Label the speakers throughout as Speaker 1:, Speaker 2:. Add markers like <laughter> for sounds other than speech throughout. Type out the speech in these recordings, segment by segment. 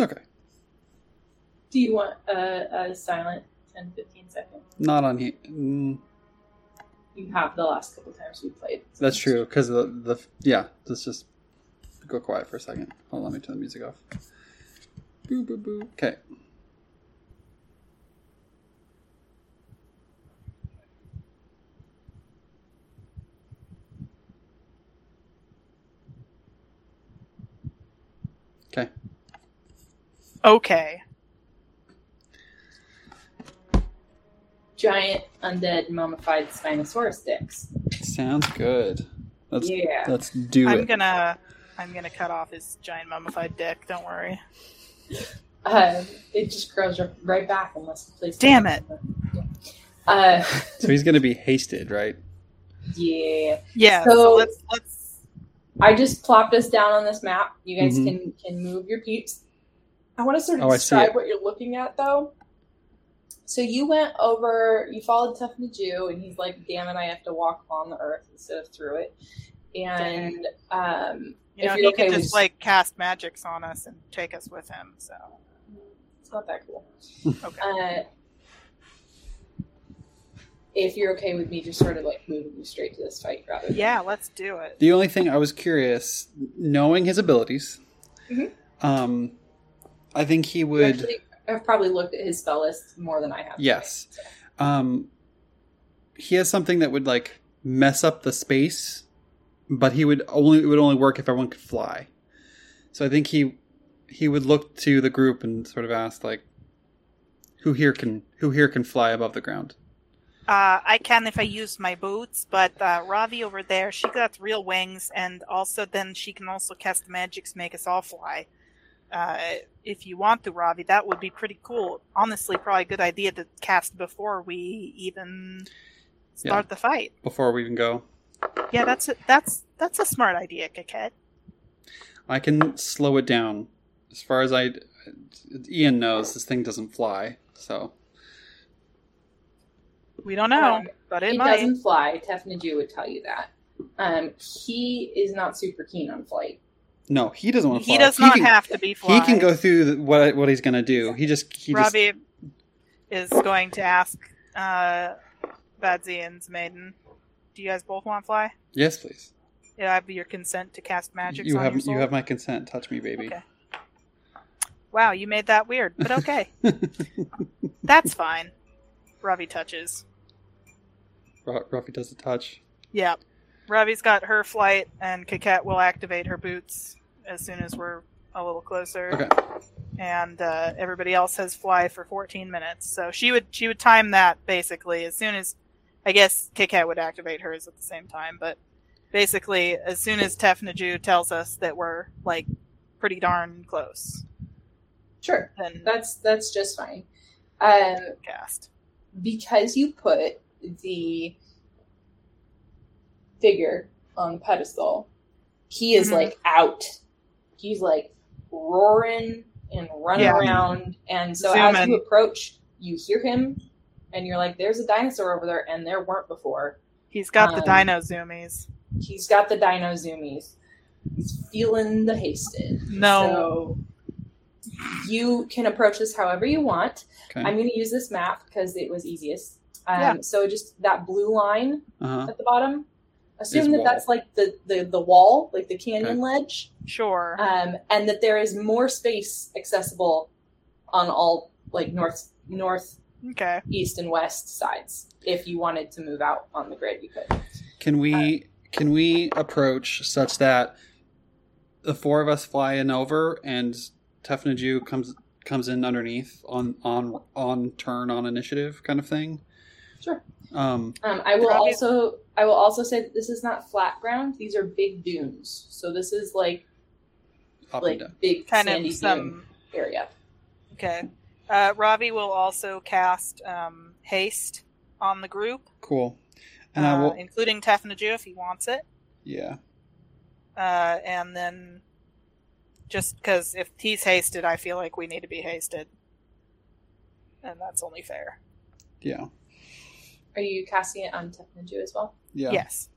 Speaker 1: Okay.
Speaker 2: Do you want a, a silent 10, 15 seconds?
Speaker 1: Not on here. Mm,
Speaker 2: You have the last couple times we played.
Speaker 1: that's true because the the yeah. Let's just go quiet for a second. Hold on, let me turn the music off. Boo boo boo. Okay. Okay.
Speaker 2: Giant undead mummified Spinosaurus dicks.
Speaker 1: Sounds good. Let's
Speaker 2: Yeah.
Speaker 1: let's do
Speaker 3: I'm
Speaker 1: it.
Speaker 3: gonna I'm gonna cut off his giant mummified dick. Don't worry.
Speaker 2: Uh, it just grows right back unless the place.
Speaker 3: Damn it.
Speaker 2: Uh, <laughs>
Speaker 1: So he's gonna be hasted, right?
Speaker 2: yeah.
Speaker 3: Yeah.
Speaker 2: So-
Speaker 3: So, let's let's.
Speaker 2: I just plopped us down on this map. You guys
Speaker 1: Mhm.
Speaker 2: can can move your peeps. I want to sort of
Speaker 1: Oh,
Speaker 2: describe what you're looking at, though. So you went over, you followed Tough Jew, and he's like, "Damn it, I have to walk on the earth instead of through it." And um,
Speaker 3: You know,
Speaker 2: If
Speaker 3: he
Speaker 2: you're
Speaker 3: could
Speaker 2: okay
Speaker 3: just
Speaker 2: with-
Speaker 3: like cast magics on us and take us with him. So
Speaker 2: it's not that cool. <laughs>
Speaker 3: okay.
Speaker 2: Uh, if you're okay with me just sort of like moving you straight to this fight rather than
Speaker 3: yeah, let's do it.
Speaker 1: The only thing I was curious, knowing his abilities,
Speaker 2: Mhm.
Speaker 1: um, I think he would.
Speaker 2: Actually, I've probably looked at his spell list more than I have.
Speaker 1: Yes.
Speaker 2: today,
Speaker 1: Um, he has something that would like mess up the space, but he would only it would only work if everyone could fly. So I think he he would look to the group and sort of ask like, who here can who here can fly above the ground?
Speaker 3: Uh, I can if I use my boots, but uh, Ravi over there, she got real wings, and also then she can also cast magics, make us all fly. Uh, if you want to, Ravi, that would be pretty cool. Honestly, probably a good idea to cast before we even start the fight.
Speaker 1: Before we even go,
Speaker 3: Yeah, that's a, that's that's a smart idea, Kaket.
Speaker 1: I can slow it down. As far as I, Ian knows, this thing doesn't fly. So
Speaker 3: We don't know,
Speaker 2: Um,
Speaker 3: but
Speaker 2: It
Speaker 3: it might.
Speaker 2: doesn't fly. Tefnaju would tell you that. Um, he is not super keen on flight.
Speaker 1: No, he doesn't want to fly.
Speaker 3: He does not
Speaker 1: can,
Speaker 3: have to be fly.
Speaker 1: He can go through the, what what he's going to do. He just he just
Speaker 3: Robbie is going to ask uh, Badzian's maiden, "Do you guys both want to fly?
Speaker 1: yes, please.
Speaker 3: Do I have your consent to cast magic
Speaker 1: You have you have my consent. Touch me, baby.
Speaker 3: Okay. Wow, you made that weird, but okay, <laughs> that's fine. Ravi touches.
Speaker 1: Ru- Ruffy does a touch.
Speaker 3: Yeah, Ravi's got her flight, and Kaket will activate her boots as soon as we're a little closer.
Speaker 1: Okay.
Speaker 3: and uh, everybody else has fly for 14 minutes. So she would she would time that basically as soon as I guess Kit Kat would activate hers at the same time, but basically as soon as Tefnaju tells us that we're like pretty darn close,
Speaker 2: Sure,
Speaker 3: then
Speaker 2: that's that's just fine. Um,
Speaker 3: cast.
Speaker 2: because you put the figure on the pedestal, he is
Speaker 3: Mhm.
Speaker 2: like out. He's like roaring and running
Speaker 3: Yeah.
Speaker 2: around, and so
Speaker 3: Zoom
Speaker 2: as
Speaker 3: in.
Speaker 2: you approach, you hear him, and you're like, "There's a dinosaur over there," and there weren't before.
Speaker 3: He's got the
Speaker 2: Um,
Speaker 3: dino zoomies.
Speaker 2: He's got the dino zoomies. He's feeling the hasted.
Speaker 3: No.
Speaker 2: So you can approach this however you want.
Speaker 1: Okay.
Speaker 2: I'm going to use this map because it was easiest. Um,
Speaker 3: Yeah.
Speaker 2: So just that blue line
Speaker 1: Uh-huh.
Speaker 2: at the bottom. Assume that
Speaker 1: wall.
Speaker 2: that's like the, the, the wall, like the canyon
Speaker 1: Okay.
Speaker 2: ledge,
Speaker 3: Sure.
Speaker 2: um, and that there is more space accessible on all like north, north,
Speaker 3: okay.
Speaker 2: east, and west sides. If you wanted to move out on the grid, you could.
Speaker 1: Can we can we approach such that the four of us fly in over and Tefnaju comes comes in underneath on on on turn on initiative kind of thing?
Speaker 2: Sure.
Speaker 1: Um,
Speaker 2: Um, I will
Speaker 3: Robbie-
Speaker 2: also I will also say that this is not flat ground; these are big dunes. So this is like
Speaker 1: up
Speaker 2: like
Speaker 1: down.
Speaker 2: big
Speaker 3: Kind
Speaker 2: sandy
Speaker 3: of
Speaker 2: dune
Speaker 3: some.
Speaker 2: area.
Speaker 3: Okay. Uh, Ravi will also cast um, haste on the group,
Speaker 1: Cool. And
Speaker 3: uh,
Speaker 1: I will.
Speaker 3: including Tefnaju if he wants it.
Speaker 1: Yeah.
Speaker 3: uh, and then just because if he's hasted, I feel like we need to be hasted, and that's only fair.
Speaker 1: Yeah.
Speaker 2: Are you casting it on Tefnaju as well?
Speaker 1: Yeah.
Speaker 3: Yes.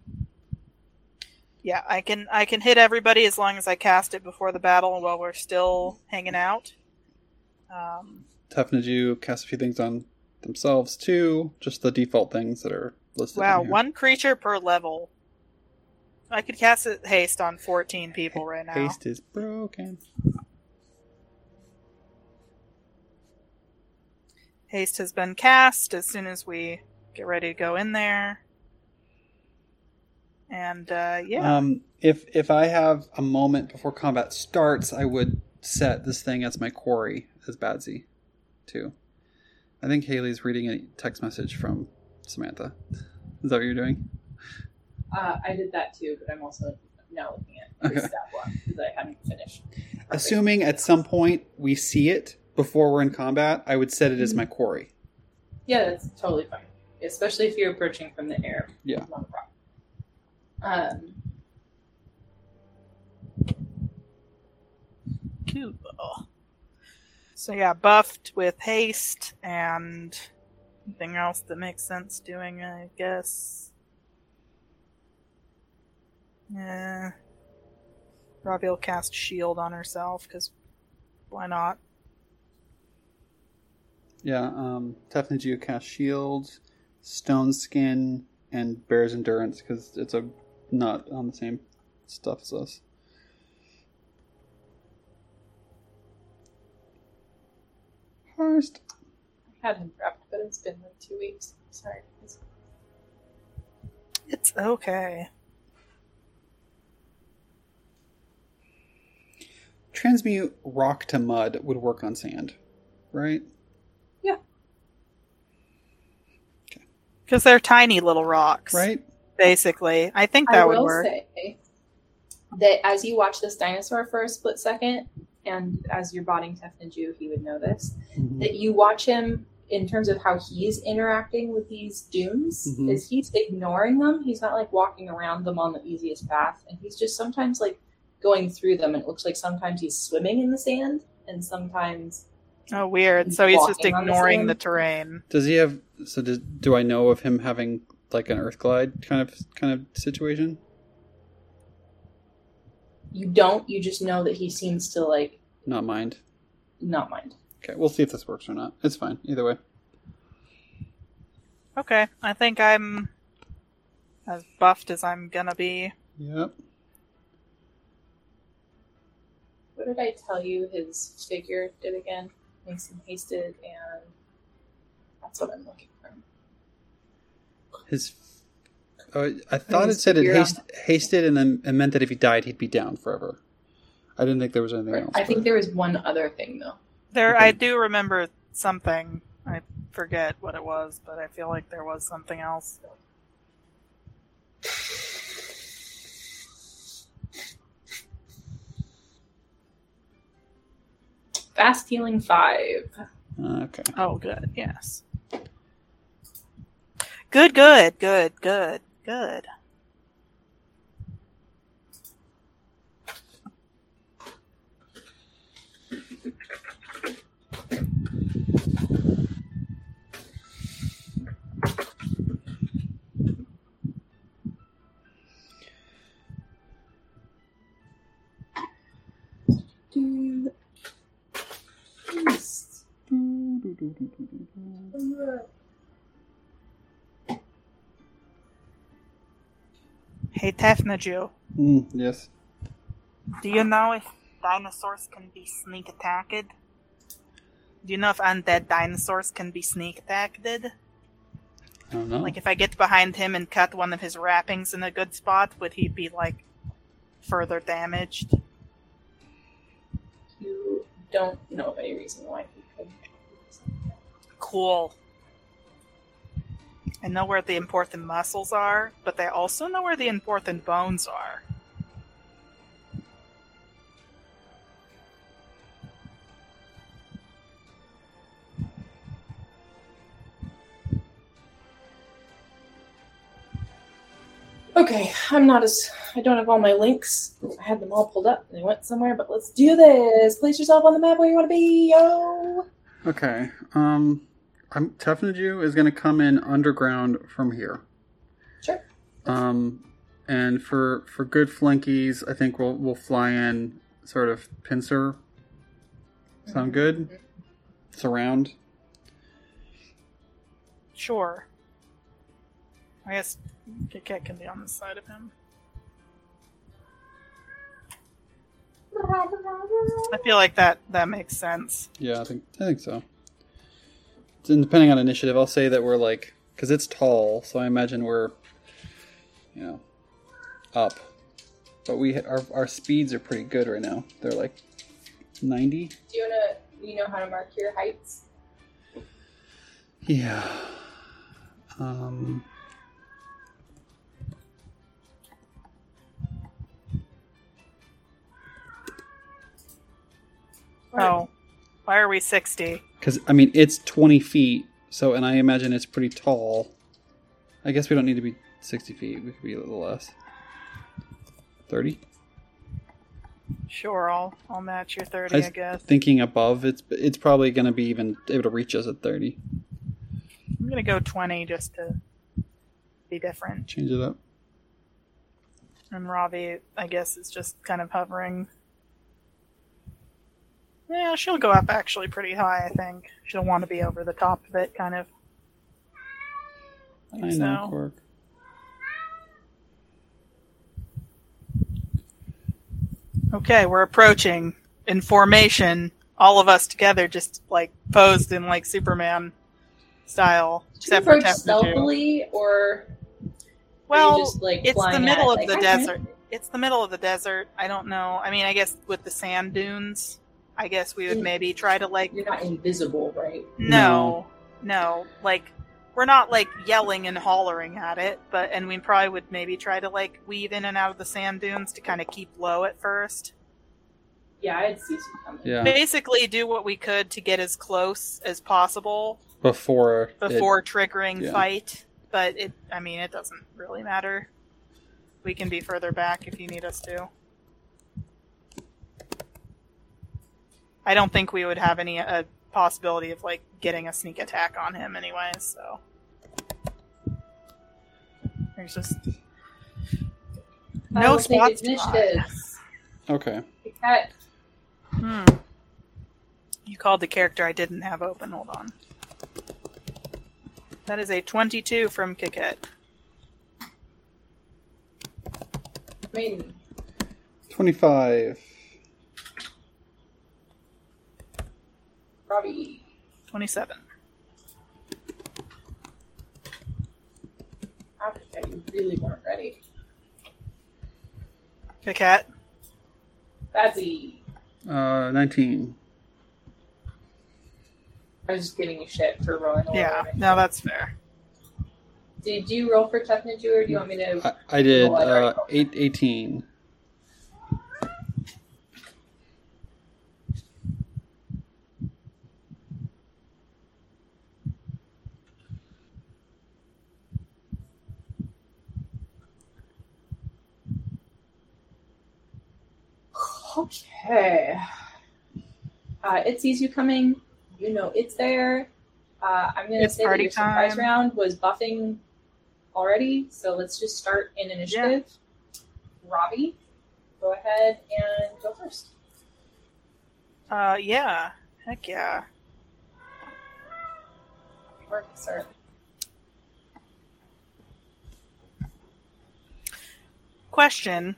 Speaker 3: Yeah, I can I can hit everybody as long as I cast it before the battle while we're still hanging out. Um,
Speaker 1: Tefnaju cast a few things on themselves too, just the default things that are listed.
Speaker 3: wow,
Speaker 1: here.
Speaker 3: one creature per level. I could cast it haste on 14 people right now.
Speaker 1: Haste is broken.
Speaker 3: Haste has been cast as soon as we get ready to go in there. And uh, yeah,
Speaker 1: Um, if if I have a moment before combat starts, I would set this thing as my quarry as Badsy, too. I think Haley's reading a text message from Samantha. Is that what you're doing?
Speaker 2: Uh, I did that too, but I'm also now looking at the
Speaker 1: Okay.
Speaker 2: stat block because I haven't finished.
Speaker 1: Assuming at some point we see it before we're in combat, I would set it as my quarry.
Speaker 2: Yeah, that's totally fine. Especially if you're approaching from the air.
Speaker 1: Yeah.
Speaker 2: Not a problem. Um,
Speaker 3: cool. So yeah, buffed with haste and anything else that makes sense doing, I guess. Yeah. Robbie will cast shield on herself because why not?
Speaker 1: Yeah, um, Tefnaju cast Shield, Stone Skin, and Bear's Endurance because it's a not on the same stuff as us. First,
Speaker 2: I had him prepped, but it's been like two weeks. Sorry. guys.
Speaker 3: It's okay.
Speaker 1: transmute rock to mud would work on sand, right?
Speaker 3: Because they're tiny little rocks.
Speaker 1: Right?
Speaker 3: Basically. I think that
Speaker 2: I
Speaker 3: would
Speaker 2: will
Speaker 3: work.
Speaker 2: say that as you watch this dinosaur for a split second, and as you're botting Tefnaju, he would know this, that you watch him in terms of how he's interacting with these dunes
Speaker 1: Mhm.
Speaker 2: is he's ignoring them he's not like walking around them on the easiest path and he's just sometimes like going through them and it looks like sometimes he's swimming in the sand and sometimes
Speaker 3: Oh, weird. So he's just
Speaker 2: Walking on the
Speaker 3: ignoring the terrain.
Speaker 1: Does he have? So does, do I know of him having like an Earth glide kind of kind of situation?
Speaker 2: you don't you just know that he seems to like
Speaker 1: Not mind.
Speaker 2: not mind
Speaker 1: Okay, we'll see if this works or not. It's fine either way.
Speaker 3: Okay, I think I'm as buffed as I'm gonna be.
Speaker 1: Yep.
Speaker 2: what did i tell you his figure did again makes him hasted and that's what i'm looking for
Speaker 1: His. Oh, I thought it said it
Speaker 2: figure
Speaker 1: haste, hasted and then it meant that if he died, he'd be down forever. I didn't think there was anything else.
Speaker 2: i think there was one other thing though
Speaker 3: There,
Speaker 1: Okay.
Speaker 3: I do remember something. I forget what it was, but I feel like there was something else.
Speaker 2: Fast healing five
Speaker 1: okay.
Speaker 3: Oh, good. Yes. Good. Good. Good. Good. Good. Hey, Tefnaju,
Speaker 1: Mm, yes.
Speaker 3: do you know if dinosaurs can be sneak attacked? Do you know if undead dinosaurs can be sneak attacked?
Speaker 1: I don't know.
Speaker 3: Like, if I get behind him and cut one of his wrappings in a good spot, would he be, like, further damaged?
Speaker 2: You don't know of any reason why he could.
Speaker 3: Cool. I know where the important muscles are, but they also know where the important bones are.
Speaker 2: Okay, I'm not as. I don't have all my links. I had them all pulled up and they went somewhere, but let's do this. Place yourself on the map where you want to be, yo!
Speaker 1: Okay. Um, I'm Tefnaju is going to come in underground from here.
Speaker 2: Sure.
Speaker 1: Um, and for for good flankies, I think we'll we'll fly in sort of pincer. Sound good? surround.
Speaker 3: Sure. I guess Kit Kat can be on the side of him. I feel like that that makes sense.
Speaker 1: Yeah, I think I think so. And depending on initiative, I'll say that we're like because it's tall, so I imagine we're, you know, up. But we our our speeds are pretty good right now. They're like ninety.
Speaker 2: Do you wanna? You know how to mark your heights?
Speaker 1: Yeah. Um.
Speaker 3: Oh, why are we sixty?
Speaker 1: Because I mean, it's twenty feet. So, and I imagine it's pretty tall. I guess we don't need to be sixty feet. We could be a little less. Thirty.
Speaker 3: Sure, I'll I'll match your thirty.
Speaker 1: I
Speaker 3: guess
Speaker 1: Thinking above, it's it's probably going to be even able to reach us at thirty.
Speaker 3: I'm gonna go twenty just to be different.
Speaker 1: Change it up.
Speaker 3: And Ravi, I guess, is just kind of hovering. Yeah, she'll go up actually pretty high. I think she'll want to be over the top of it, kind of.
Speaker 1: I
Speaker 3: Think
Speaker 1: know,
Speaker 3: so.
Speaker 1: Cork.
Speaker 3: Okay, we're approaching in formation. All of us together, just like posed in like Superman style,
Speaker 2: Do
Speaker 3: except for
Speaker 2: approach stealthily, or
Speaker 3: Well,
Speaker 2: just like
Speaker 3: it's the middle
Speaker 2: at,
Speaker 3: of
Speaker 2: like,
Speaker 3: the
Speaker 2: "Hi,
Speaker 3: desert. It's the middle of the desert. I don't know. I mean, I guess with the sand dunes, I guess we would maybe try to like
Speaker 2: You're not invisible, right?
Speaker 3: No, no, like we're not like yelling and hollering at it, but and we probably would maybe try to like weave in and out of the sand dunes to kind of keep low at first.
Speaker 2: Yeah, I'd see some coming.
Speaker 1: Yeah.
Speaker 3: Basically, do what we could to get as close as possible
Speaker 1: Before. it-
Speaker 3: before triggering
Speaker 1: yeah.
Speaker 3: fight. But it, I mean, it doesn't really matter. We can be further back if you need us to. I don't think we would have any uh, possibility of like getting a sneak attack on him anyway. So there's just no spots. to
Speaker 2: initiative.
Speaker 3: hide.
Speaker 1: okay.
Speaker 2: Cat,
Speaker 3: Hmm. You called the character I didn't have open. Hold on. That is a 22 from Kiket.
Speaker 2: maiden.
Speaker 1: Twenty-five.
Speaker 2: Robbie.
Speaker 3: 27.
Speaker 2: Africa, you really weren't ready.
Speaker 3: Kiket.
Speaker 2: Badsy.
Speaker 1: Uh, nineteen.
Speaker 2: I was just giving you shit for rolling over.
Speaker 3: Yeah,
Speaker 2: it.
Speaker 3: no, that's fair.
Speaker 2: Did you roll for Tefnaju, or do you want me to?
Speaker 1: I, I did uh, eight, 18.
Speaker 2: Okay. Uh, it sees you coming. You know it's there. Uh, I'm gonna
Speaker 3: It's
Speaker 2: say that your surprise round was buffing already, so let's just start in initiative. Robbie, go ahead and go first.
Speaker 3: Uh, yeah. Heck yeah.
Speaker 2: Work, sir.
Speaker 3: Question.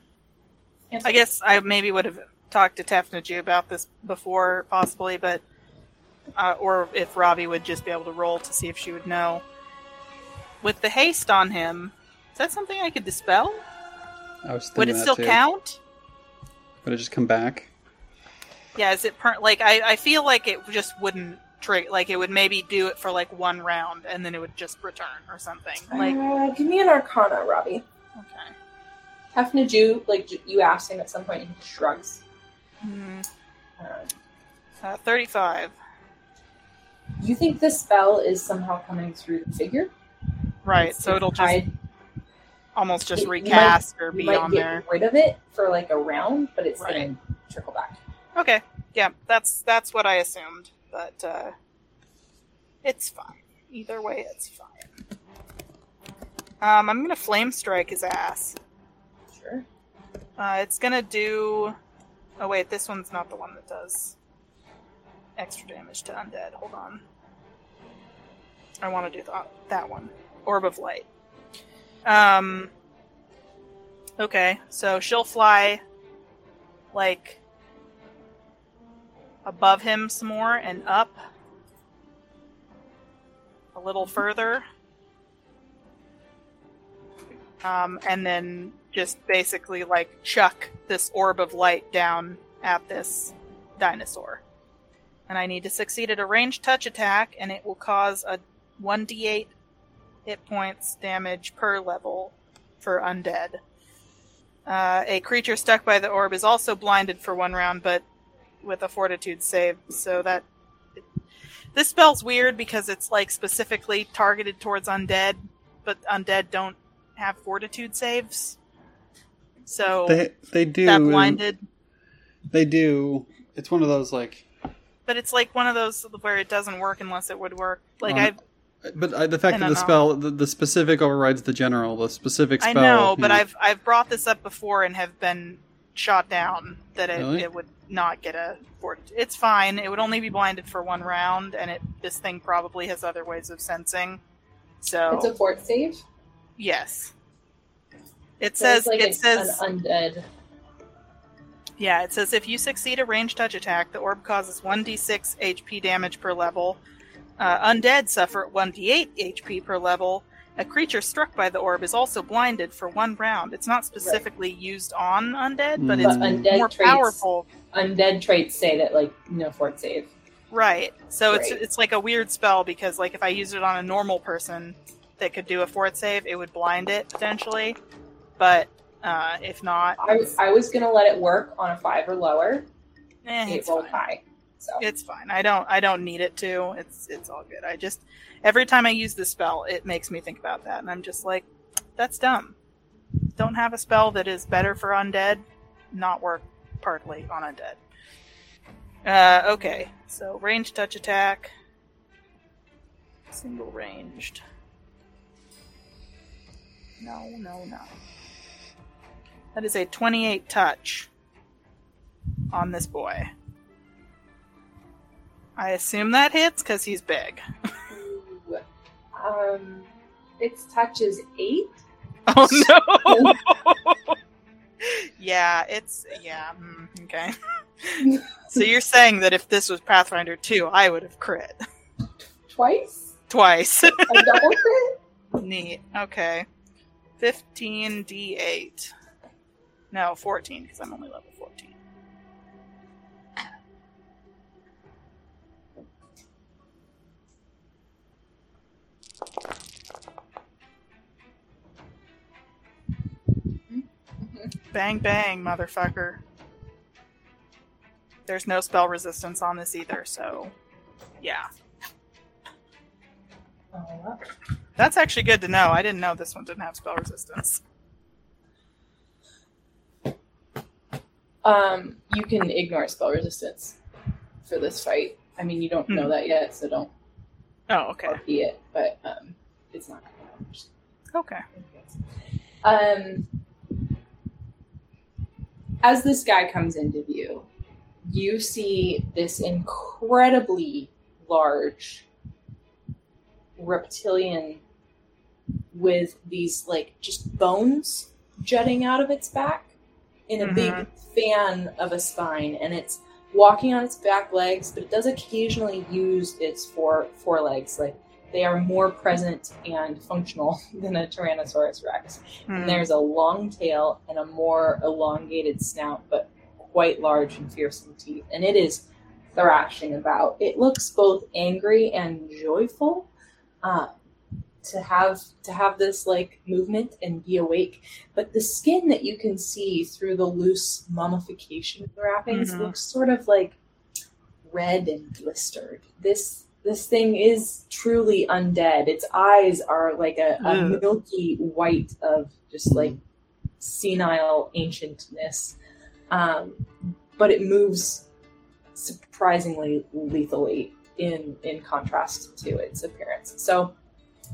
Speaker 2: Answer.
Speaker 3: I guess I maybe would have talked to Tefnaju about this before, possibly, but. Uh, or if Robbie would just be able to roll to see if she would know. With the haste on him, is that something I could dispel?
Speaker 1: I was thinking
Speaker 3: Would it
Speaker 1: that
Speaker 3: still
Speaker 1: too.
Speaker 3: count?
Speaker 1: Would it just come back?
Speaker 3: Yeah, is it per- like I, I feel like it just wouldn't trigger like it would maybe do it for like one round and then it would just return or something. Like
Speaker 2: uh, give me an Arcana, Robbie.
Speaker 3: okay.
Speaker 2: Tefnaju, like you asked him at some point, and he shrugs.
Speaker 3: Hmm,
Speaker 2: Uh,
Speaker 3: uh, Thirty-five.
Speaker 2: you think this spell is somehow coming through the figure?
Speaker 3: Right, so it'll just almost just
Speaker 2: might-
Speaker 3: recast or
Speaker 2: You
Speaker 3: be
Speaker 2: might
Speaker 3: on
Speaker 2: get
Speaker 3: there.
Speaker 2: rid of it for like a round, but it's
Speaker 3: Right.
Speaker 2: gonna trickle back.
Speaker 3: Okay, yeah, that's that's what I assumed, but uh, it's fine. Either way, it's fine. Um, I'm gonna flame strike his ass.
Speaker 2: Sure.
Speaker 3: Uh, it's gonna do. Oh wait, this one's not the one that does. extra damage to undead. Hold on. I want to do that that one. Orb of light. Um. Okay, so she'll fly like above him some more and up a little further. Um, and then just basically like chuck this orb of light down at this dinosaur. And I need to succeed at a ranged touch attack, and it will cause a 1d8 hit points damage per level for undead. Uh, a creature stuck by the orb is also blinded for one round, but with a fortitude save, so that. This spell's weird because it's like specifically targeted towards undead, but undead don't have fortitude saves. So
Speaker 1: They they do.
Speaker 3: that blinded
Speaker 1: They do. It's one of those like.
Speaker 3: but it's like one of those where it doesn't work unless it would work. Like
Speaker 1: Um,
Speaker 3: I,
Speaker 1: But uh, the fact
Speaker 3: I
Speaker 1: that the spell, the, the specific overrides the general. The specific
Speaker 3: I know,
Speaker 1: you
Speaker 3: but I've I've brought this up before and have been shot down that it,
Speaker 1: Really?
Speaker 3: it would not get a fort. It's fine. It would only be blinded for one round, and it this thing probably has other ways of sensing. So
Speaker 2: It's a fort save.
Speaker 3: yes, it
Speaker 2: So
Speaker 3: says
Speaker 2: like
Speaker 3: it
Speaker 2: an-
Speaker 3: says
Speaker 2: an undead.
Speaker 3: Yeah, it says if you succeed a ranged touch attack, the orb causes 1d6 HP damage per level. Uh, undead suffer 1d8 HP per level. A creature struck by the orb is also blinded for one round. It's not specifically used on undead, but
Speaker 1: Mm.
Speaker 3: it's
Speaker 2: undead
Speaker 3: more
Speaker 2: traits-
Speaker 3: powerful.
Speaker 2: Undead traits say that like no fort save.
Speaker 3: Right. So it's
Speaker 2: Right.
Speaker 3: it's like a weird spell because like if I used it on a normal person that could do a fort save, it would blind it potentially. But uh, if not,
Speaker 2: I, was I was gonna let it work on a five or lower.
Speaker 3: eh,
Speaker 2: It
Speaker 3: it's
Speaker 2: rolled
Speaker 3: fine.
Speaker 2: high. So
Speaker 3: It's fine. I don't I don't need it to. It's it's all good. I just every time I use this spell, it makes me think about that and I'm just like that's dumb. Don't have a spell that is better for undead, not work partly on undead. Uh okay. So range touch attack. Single ranged. No, no, no. That is a 28 touch on this boy. I assume that hits because he's big.
Speaker 2: Um, its touch is eight. <laughs>
Speaker 3: Oh no! <laughs> yeah, it's yeah. mm, okay. <laughs> so you're saying that if this was Pathfinder 2, I would have crit
Speaker 2: Twice?
Speaker 3: twice.
Speaker 2: A double crit?
Speaker 3: Neat. Okay. 15 d8. No, 14 because I'm only level 14. <laughs> Bang bang, motherfucker. There's no spell resistance on this either, so yeah. That's actually good to know. I didn't know this one didn't have spell resistance.
Speaker 2: Um, you can ignore spell resistance for this fight. I mean, you don't know
Speaker 3: Hmm.
Speaker 2: that yet, so don't
Speaker 3: Oh, okay.
Speaker 2: RP it. But um, it's not.
Speaker 3: Okay.
Speaker 2: Um, as this guy comes into view, you see this incredibly large reptilian with these like just bones jutting out of its back in a big fan of a spine and it's walking on its back legs but it does occasionally use its fore forelegs like they are more present and functional <laughs> than a tyrannosaurus rex
Speaker 3: Hmm.
Speaker 2: and there's a long tail and a more elongated snout, but quite large and fearsome teeth. And it is thrashing about. It looks both angry and joyful. Uh, to have to have this like movement and be awake, but the skin that you can see through the loose mummification of the wrappings
Speaker 3: Mhm.
Speaker 2: looks sort of like red and blistered. This this thing is truly undead. Its eyes are like a, a
Speaker 3: Ugh.
Speaker 2: milky white of just like senile ancientness. Um, but it moves surprisingly lethally in in contrast to its appearance. So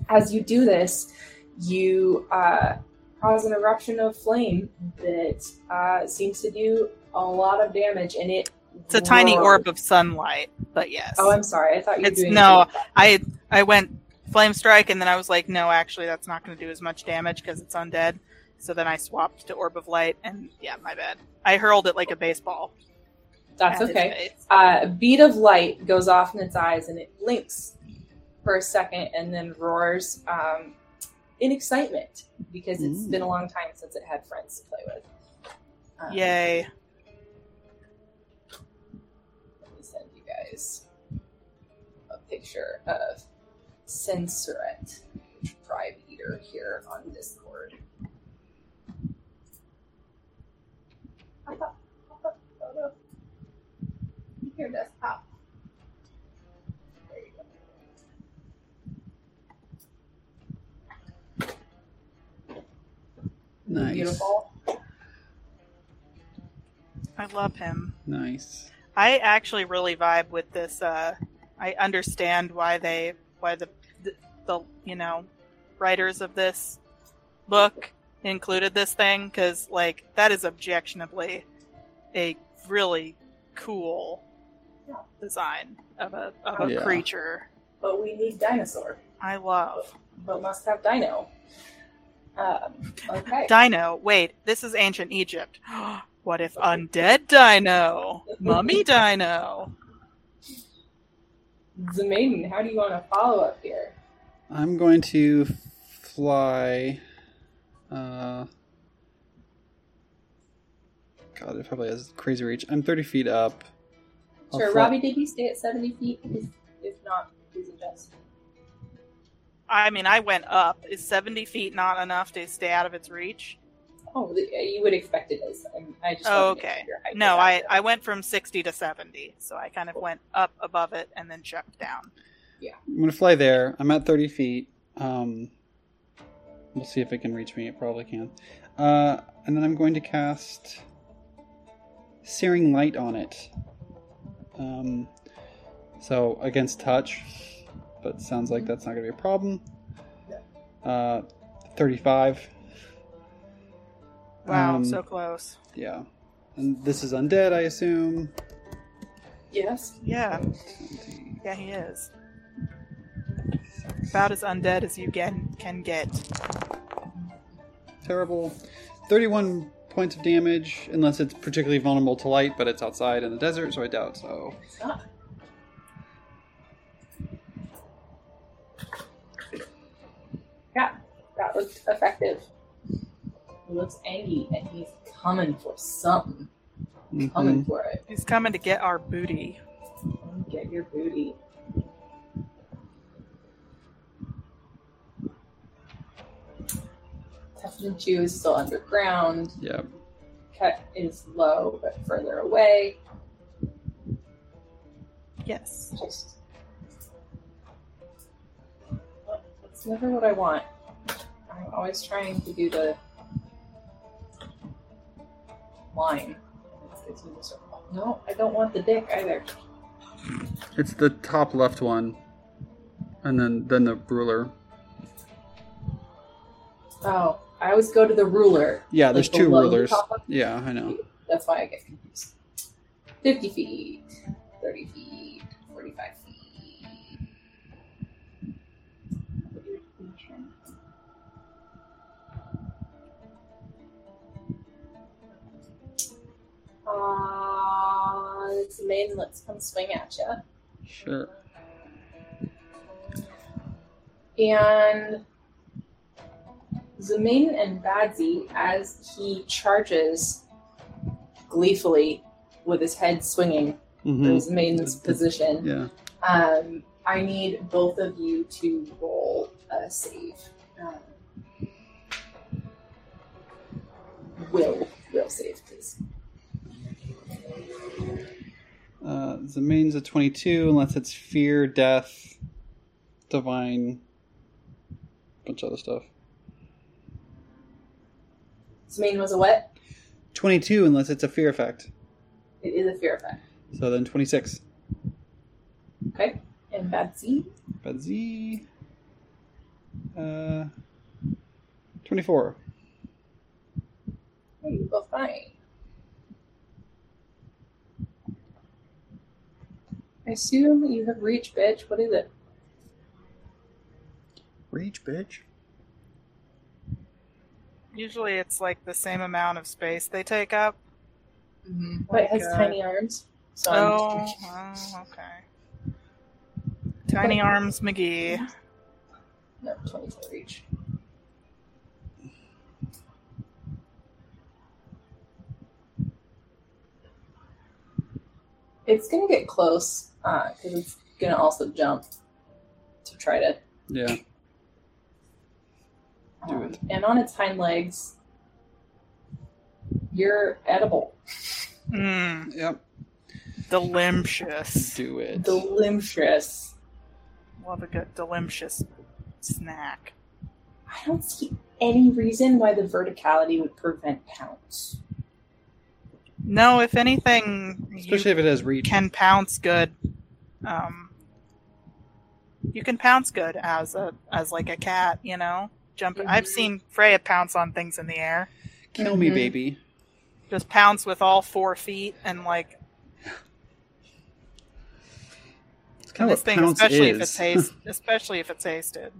Speaker 2: as you do this, you uh, cause an eruption of flame that uh, seems to do a lot of damage, and it
Speaker 3: It's a tiny orb of sunlight, but yes.
Speaker 2: Oh, I'm sorry. I thought you were
Speaker 3: It's no. I I went flame strike, and then I was like, no, actually, that's not going to do as much damage because it's undead. So then I swapped to orb of light, and yeah, my bad. I hurled it like a baseball.
Speaker 2: That's okay.
Speaker 3: face.
Speaker 2: Uh, a bead of light goes off in its eyes, and it blinks for a second, and then roars um, in excitement because it's
Speaker 1: Ooh.
Speaker 2: been a long time since it had friends to play with. Um,
Speaker 3: Yay!
Speaker 2: Let me send you guys a picture of Censoret, Tribe Eater, here on Discord. I thought, I thought photo. Your desktop. There
Speaker 1: Nice.
Speaker 2: Beautiful.
Speaker 3: I love him.
Speaker 1: Nice.
Speaker 3: I actually really vibe with this. Uh, I understand why they, why the, the, the, you know, writers of this book included this thing because, like, that is objectionably a really cool design of a of a
Speaker 1: Yeah.
Speaker 3: creature.
Speaker 2: But we need dinosaur.
Speaker 3: I love
Speaker 2: But must have dino. Um, okay.
Speaker 3: Dino. Wait, this is ancient Egypt. <gasps> what if undead Dino, mummy Dino?
Speaker 2: Zemaiden, how do you want to follow up here?
Speaker 1: I'm going to fly. Uh, God, it probably has crazy reach. I'm 30 feet up. I'll
Speaker 2: Sure,
Speaker 1: fly-
Speaker 2: Robbie, did you stay at 70 feet? If, if not, please adjust.
Speaker 3: I mean, I went up. Is seventy feet not enough to stay out of its reach?
Speaker 2: Oh, you would expect it is. I'm- just
Speaker 3: Oh,
Speaker 2: wanted to make
Speaker 3: okay.
Speaker 2: your
Speaker 3: No, I. I went from 60 to 70, so I kind of went up above it and then checked down. Yeah.
Speaker 1: I'm going to fly there. I'm at 30 feet. Um, we'll see if it can reach me. It probably can. Uh, and then I'm going to cast Searing Light on it. Um, so against touch, but sounds like that's not going to be a problem. Uh, 35.
Speaker 3: Wow,
Speaker 1: Um,
Speaker 3: so close.
Speaker 1: Yeah. And this is undead, I assume.
Speaker 2: Yes.
Speaker 3: Yeah, yeah, he is. About as undead as you can can get.
Speaker 1: Terrible. 31 points of damage, unless it's particularly vulnerable to light, but it's outside in the desert, so I doubt so.
Speaker 2: It's not. Yeah, that looked effective. He looks angry and he's coming for something. Coming
Speaker 1: Mhm.
Speaker 2: for it.
Speaker 3: He's coming to get our booty.
Speaker 2: Get your booty. Teflon Chew is still underground.
Speaker 1: Yeah.
Speaker 2: Cut is low but further away.
Speaker 3: Yes.
Speaker 2: Just that's never what I want. I'm always trying to do the line. It's- it's circle. No, I don't want the dick either.
Speaker 1: It's the top left one. And then, then the ruler.
Speaker 2: Oh, I always go to the ruler.
Speaker 1: Yeah, there's
Speaker 2: Like
Speaker 1: two
Speaker 2: below the
Speaker 1: rulers. Yeah, I know.
Speaker 2: That's why I get confused. 50 feet, 30 feet, 45 Uh, it's maiden. Let's come swing at you.
Speaker 1: Sure.
Speaker 2: And Zemain and Badsy, as he charges gleefully with his head swinging
Speaker 1: hmm
Speaker 2: from position,
Speaker 1: Yeah.
Speaker 2: um, I need both of you to roll a save. Um, will, will save, please.
Speaker 1: Uh, the main's a 22, unless it's fear, death, divine, bunch of other stuff.
Speaker 2: Zemain was a what?
Speaker 1: 22, unless it's a fear effect.
Speaker 2: It is a fear effect.
Speaker 1: So then 26.
Speaker 2: Okay. And Badsy?
Speaker 1: Z. Uh, 24.
Speaker 2: Oh, you both fine. I assume you have reach, bitch. What is it?
Speaker 1: Reach, bitch.
Speaker 3: Usually it's like the same amount of space they take up.
Speaker 2: But it has
Speaker 3: uh,
Speaker 2: tiny arms. So
Speaker 3: Oh, oh, okay. <laughs> Tiny Arms McGee.
Speaker 2: no, 20 foot reach. It's gonna get close because it's gonna also jump to try to.
Speaker 1: Yeah. Do
Speaker 2: um. And on its hind legs, you're edible.
Speaker 3: Mmm,
Speaker 1: Yep.
Speaker 3: delicious.
Speaker 1: Do it.
Speaker 2: Delicious.
Speaker 3: Love a good delicious snack.
Speaker 2: I don't see any reason why the verticality would prevent pounce.
Speaker 3: No, if anything,
Speaker 1: Especially
Speaker 3: you
Speaker 1: if it has reach.
Speaker 3: can pounce good. Um, you can pounce good as a as like a cat, you know. Jump. I've
Speaker 2: Mhm.
Speaker 3: seen Freya pounce on things in the air.
Speaker 1: Kill me,
Speaker 2: Mhm.
Speaker 1: baby.
Speaker 3: Just pounce with all four feet and like
Speaker 1: It's kind
Speaker 3: this
Speaker 1: of what
Speaker 3: thing,
Speaker 1: pounce
Speaker 3: especially
Speaker 1: is. <laughs>
Speaker 3: if it's taste, especially if it's tasted.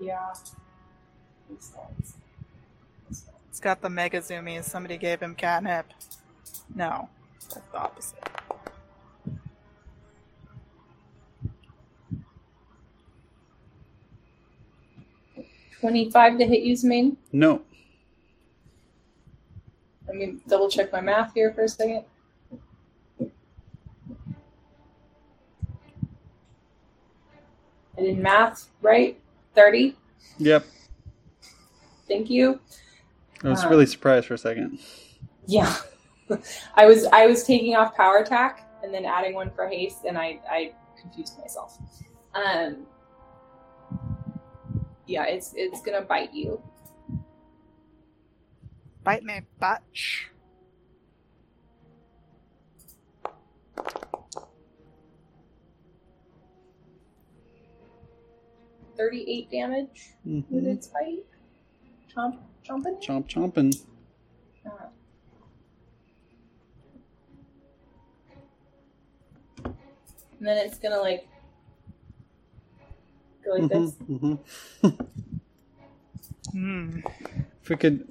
Speaker 2: Yeah. Makes sense. Makes sense.
Speaker 3: It's got the mega zoomies. Somebody gave him catnip. No, that's the opposite.
Speaker 2: Twenty-five to hit you, main.
Speaker 1: no.
Speaker 2: Let me double check my math here for a second. I did math right. Thirty.
Speaker 1: Yep.
Speaker 2: Thank you.
Speaker 1: I was
Speaker 2: Uh,
Speaker 1: really surprised for a second.
Speaker 2: Yeah. <laughs> I was I was taking off power attack and then adding one for haste and I, I confused myself. Um Yeah, it's it's gonna bite you.
Speaker 3: Bite me, butch.
Speaker 2: Thirty-eight damage with
Speaker 1: Mhm.
Speaker 2: its bite. Chomp chomping?
Speaker 1: Chomp chomping.
Speaker 2: Uh, and then it's gonna like go like this.
Speaker 1: Mhm, mhm.
Speaker 3: Hmm.
Speaker 1: If we could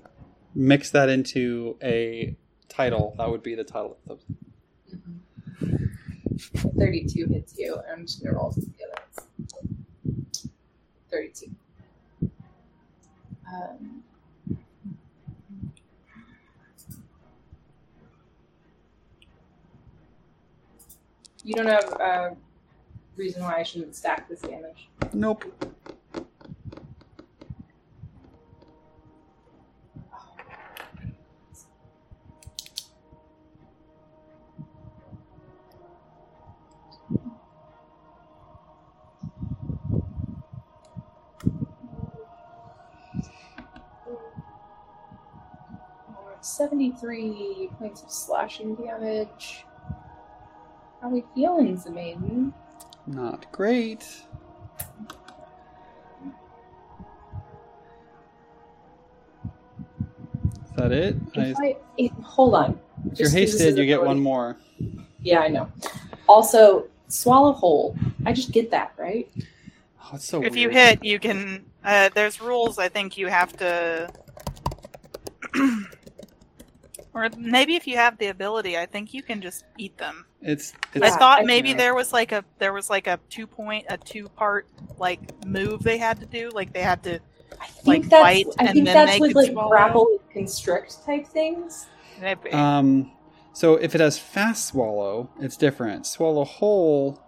Speaker 1: mix that into a title, that would be the title of the
Speaker 2: 32 hits you. and I'm just gonna roll some together. 32. Um, you don't have a reason why I shouldn't stack this damage.
Speaker 1: Nope.
Speaker 2: 73 points of slashing damage. How are we feeling, Zamaiden?
Speaker 1: Not great. Is that it?
Speaker 2: If I, if, hold on.
Speaker 1: if you're
Speaker 2: just 'cause this
Speaker 1: hasted, you get one more.
Speaker 2: Yeah, I know. Also, swallow whole. I just get that, right?
Speaker 1: Oh, it's so
Speaker 3: If you hit, you can. Uh, there's rules. I think you have to. <clears throat> or maybe if you have the ability, I think you can just eat them.
Speaker 1: it's
Speaker 3: I
Speaker 1: it's
Speaker 2: Yeah,
Speaker 3: thought
Speaker 2: I
Speaker 3: maybe
Speaker 1: know.
Speaker 3: there was like a there was like a two point a two part like move they had to do like they had to
Speaker 2: I think
Speaker 3: Like
Speaker 2: that's,
Speaker 3: bite
Speaker 2: I
Speaker 3: and
Speaker 2: think
Speaker 3: then
Speaker 2: that's
Speaker 3: they
Speaker 2: with like
Speaker 3: swallow.
Speaker 2: grapple and constrict type things.
Speaker 3: maybe.
Speaker 1: um. So if it has fast swallow, it's different. Swallow whole.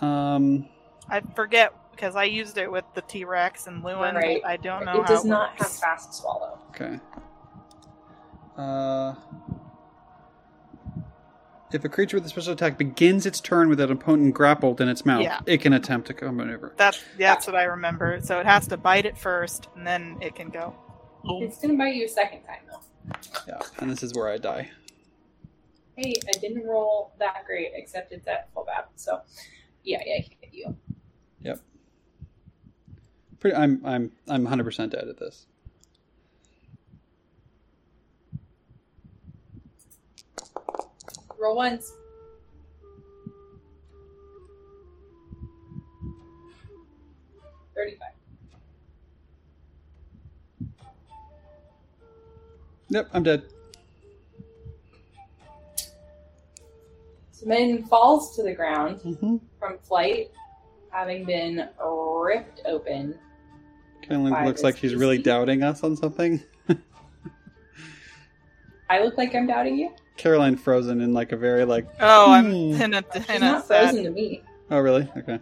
Speaker 1: Um.
Speaker 3: I forget because I used it with the T Rex and Lewin. but
Speaker 2: Right.
Speaker 3: I don't know
Speaker 2: it
Speaker 3: how
Speaker 2: does not have fast swallow.
Speaker 1: Okay. Uh. If a creature with a special attack begins its turn with an opponent grappled in its mouth,
Speaker 3: Yeah.
Speaker 1: it can attempt to come maneuver.
Speaker 3: That's that's what I remember. So it has to bite it first, and then it can go.
Speaker 2: It's gonna bite you a second time though.
Speaker 1: Yeah, and this is where I die.
Speaker 2: Hey, I didn't roll that great, except it's at full bat. So, yeah, yeah, he hit you. Yep.
Speaker 1: Pretty, I'm I'm I'm 100 percent dead at this.
Speaker 2: Roll ones. Thirty-five.
Speaker 1: Yep, I'm dead.
Speaker 2: Simon falls to the ground
Speaker 1: mm-hmm.
Speaker 2: from flight, having been ripped open. Kaylin
Speaker 1: looks like she's
Speaker 2: PC.
Speaker 1: really doubting us on something. <laughs>
Speaker 2: I look like I'm doubting you?
Speaker 1: Caroline frozen in like a very like.
Speaker 3: Oh, I'm
Speaker 1: Hmm.
Speaker 3: in a,
Speaker 2: She's
Speaker 3: in a
Speaker 2: not
Speaker 3: sad-
Speaker 2: frozen to me.
Speaker 1: Oh really? Okay.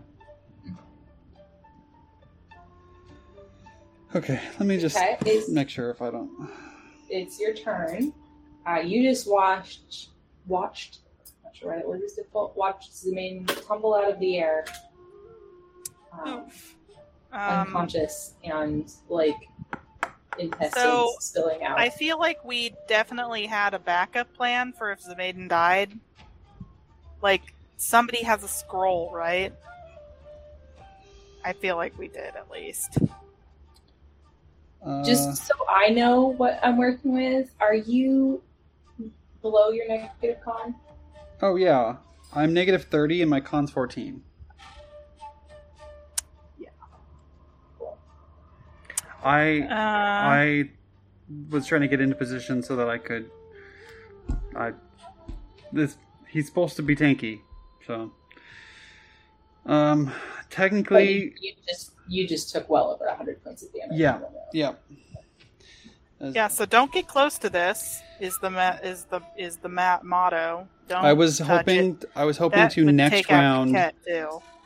Speaker 1: Okay, let me just
Speaker 2: Okay,
Speaker 1: make sure if I don't.
Speaker 2: it's your turn. Uh, you just watched, watched, not sure what it was, default, watched Zemain tumble out of the air. Um,
Speaker 3: Oof. Um,
Speaker 2: unconscious and like intestines
Speaker 3: So,
Speaker 2: spilling out.
Speaker 3: I feel like we definitely had a backup plan for if the maiden died. Like somebody has a scroll, right? I feel like we did at least.
Speaker 1: Uh,
Speaker 2: Just so I know what I'm working with, are you below your negative con?
Speaker 1: oh yeah, I'm negative thirty and my con's fourteen. I
Speaker 3: Uh,
Speaker 1: I was trying to get into position so that I could. I this he's supposed to be tanky, so. Um, technically,
Speaker 2: you, you just you just took well over 100 points at the end of damage.
Speaker 1: Yeah. yeah. As-
Speaker 3: yeah, so don't get close to this. Is the ma- is the is the ma- motto? Don't.
Speaker 1: I was hoping.
Speaker 3: it.
Speaker 1: I was hoping
Speaker 3: That
Speaker 1: to next round.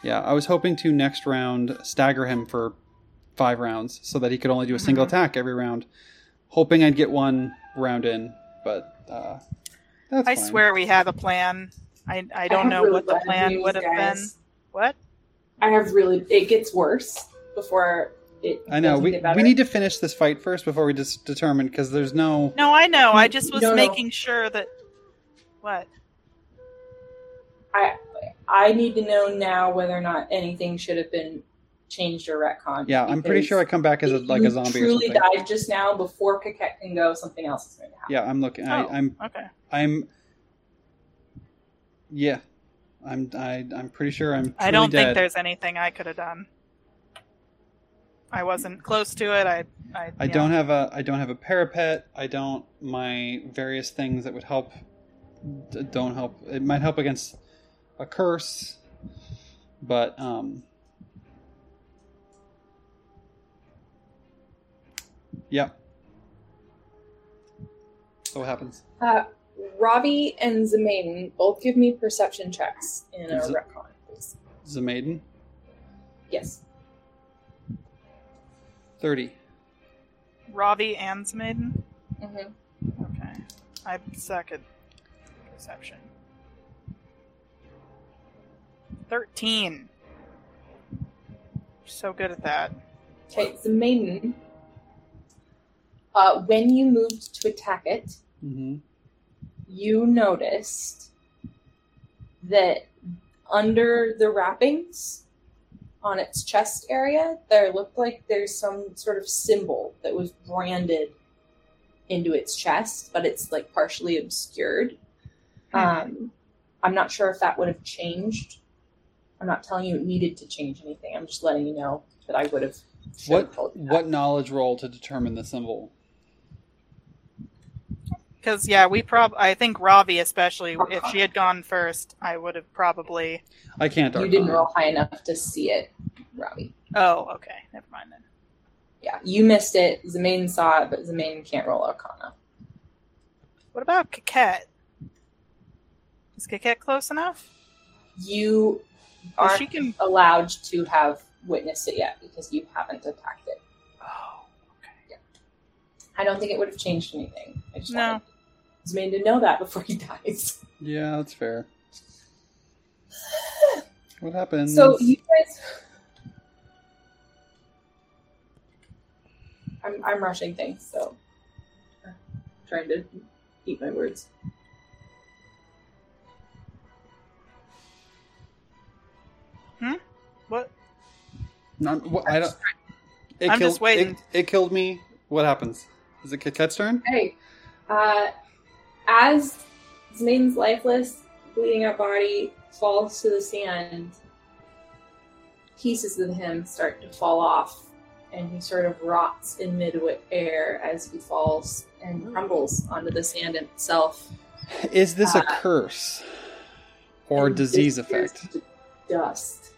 Speaker 1: Yeah, I was hoping to next round stagger him for five rounds so that he could only do a single
Speaker 3: Mhm.
Speaker 1: attack every round. Hoping I'd get one round in, but uh, that's
Speaker 3: I
Speaker 1: fine.
Speaker 3: swear we had a plan. I I don't
Speaker 2: have
Speaker 3: know
Speaker 2: really
Speaker 3: what the plan
Speaker 2: news,
Speaker 3: would have been. What?
Speaker 2: I have really. It gets worse before it.
Speaker 1: I know we
Speaker 2: get better.
Speaker 1: we need to finish this fight first before we just determine because there's no.
Speaker 3: No, I know. I just was
Speaker 2: No, no.
Speaker 3: making sure that. What?
Speaker 2: I I need to know now whether or not anything should have been changed or retconned.
Speaker 1: Yeah, I'm pretty sure I come back as a, like a zombie or
Speaker 2: truly
Speaker 1: something.
Speaker 2: died just now before Coquette can go. Something else is going to happen.
Speaker 1: Yeah, I'm looking.
Speaker 3: Oh.
Speaker 1: I, I'm
Speaker 3: Okay.
Speaker 1: I'm. Yeah, I'm I, I'm pretty sure I'm.
Speaker 3: I don't
Speaker 1: truly
Speaker 3: think there's anything I could have done. I wasn't close to it. I. I,
Speaker 1: I don't have a I don't have a parapet. I don't my various things that would help don't help. It might help against a curse, but um Yep. So what happens?
Speaker 2: Uh, Ravi and Zemain both give me perception checks in a
Speaker 1: Z-
Speaker 2: retcon, please.
Speaker 1: The maiden?
Speaker 2: Yes.
Speaker 1: 30.
Speaker 3: Robbie and Maiden.
Speaker 2: Mm-hmm.
Speaker 3: Okay. I second perception. Thirteen. So good at that.
Speaker 2: Okay, Zemain. Uh, when you moved to attack it,
Speaker 1: Mm-hmm.
Speaker 2: you noticed that under the wrappings on its chest area, there looked like there's some sort of symbol that was branded into its chest, but it's like partially obscured. Um, I'm not sure if that would have changed. I'm not telling you it needed to change anything. I'm just letting you know that I would have.
Speaker 1: What
Speaker 2: told you that.
Speaker 1: what knowledge roll to determine the symbol?
Speaker 3: Because yeah, we prob. I think Ravi, especially if she had gone first, I would have probably.
Speaker 1: I can't.
Speaker 2: You didn't roll high enough to see it, Robbie.
Speaker 3: Oh, okay. Never mind then.
Speaker 2: Yeah, you missed it. Zemain saw it, but Zemain can't roll Arcana.
Speaker 3: What about Coquette? Is Coquette close enough?
Speaker 2: You aren't
Speaker 3: she can.
Speaker 2: allowed to have witnessed it yet because you haven't attacked it.
Speaker 3: Oh, okay. Yeah.
Speaker 2: I don't think it would have changed anything. I just
Speaker 3: No.
Speaker 2: wanted Zemain to know that before he <laughs> dies.
Speaker 1: Yeah, that's fair. What happens?
Speaker 2: So you guys, I'm I'm rushing things, so I'm trying to eat my words. Hmm.
Speaker 3: what?
Speaker 1: Not, what, I don't. It
Speaker 3: I'm
Speaker 1: killed,
Speaker 3: just waiting.
Speaker 1: It, it killed me. What happens? Is it Coquette's turn?
Speaker 2: Hey, uh, as Zemain's lifeless, bleeding out body falls to the sand, pieces of him start to fall off, and he sort of rots in mid-air as he falls and crumbles onto the sand itself.
Speaker 1: Is this a
Speaker 2: Uh,
Speaker 1: curse or
Speaker 2: and
Speaker 1: disease effect?
Speaker 2: Dust.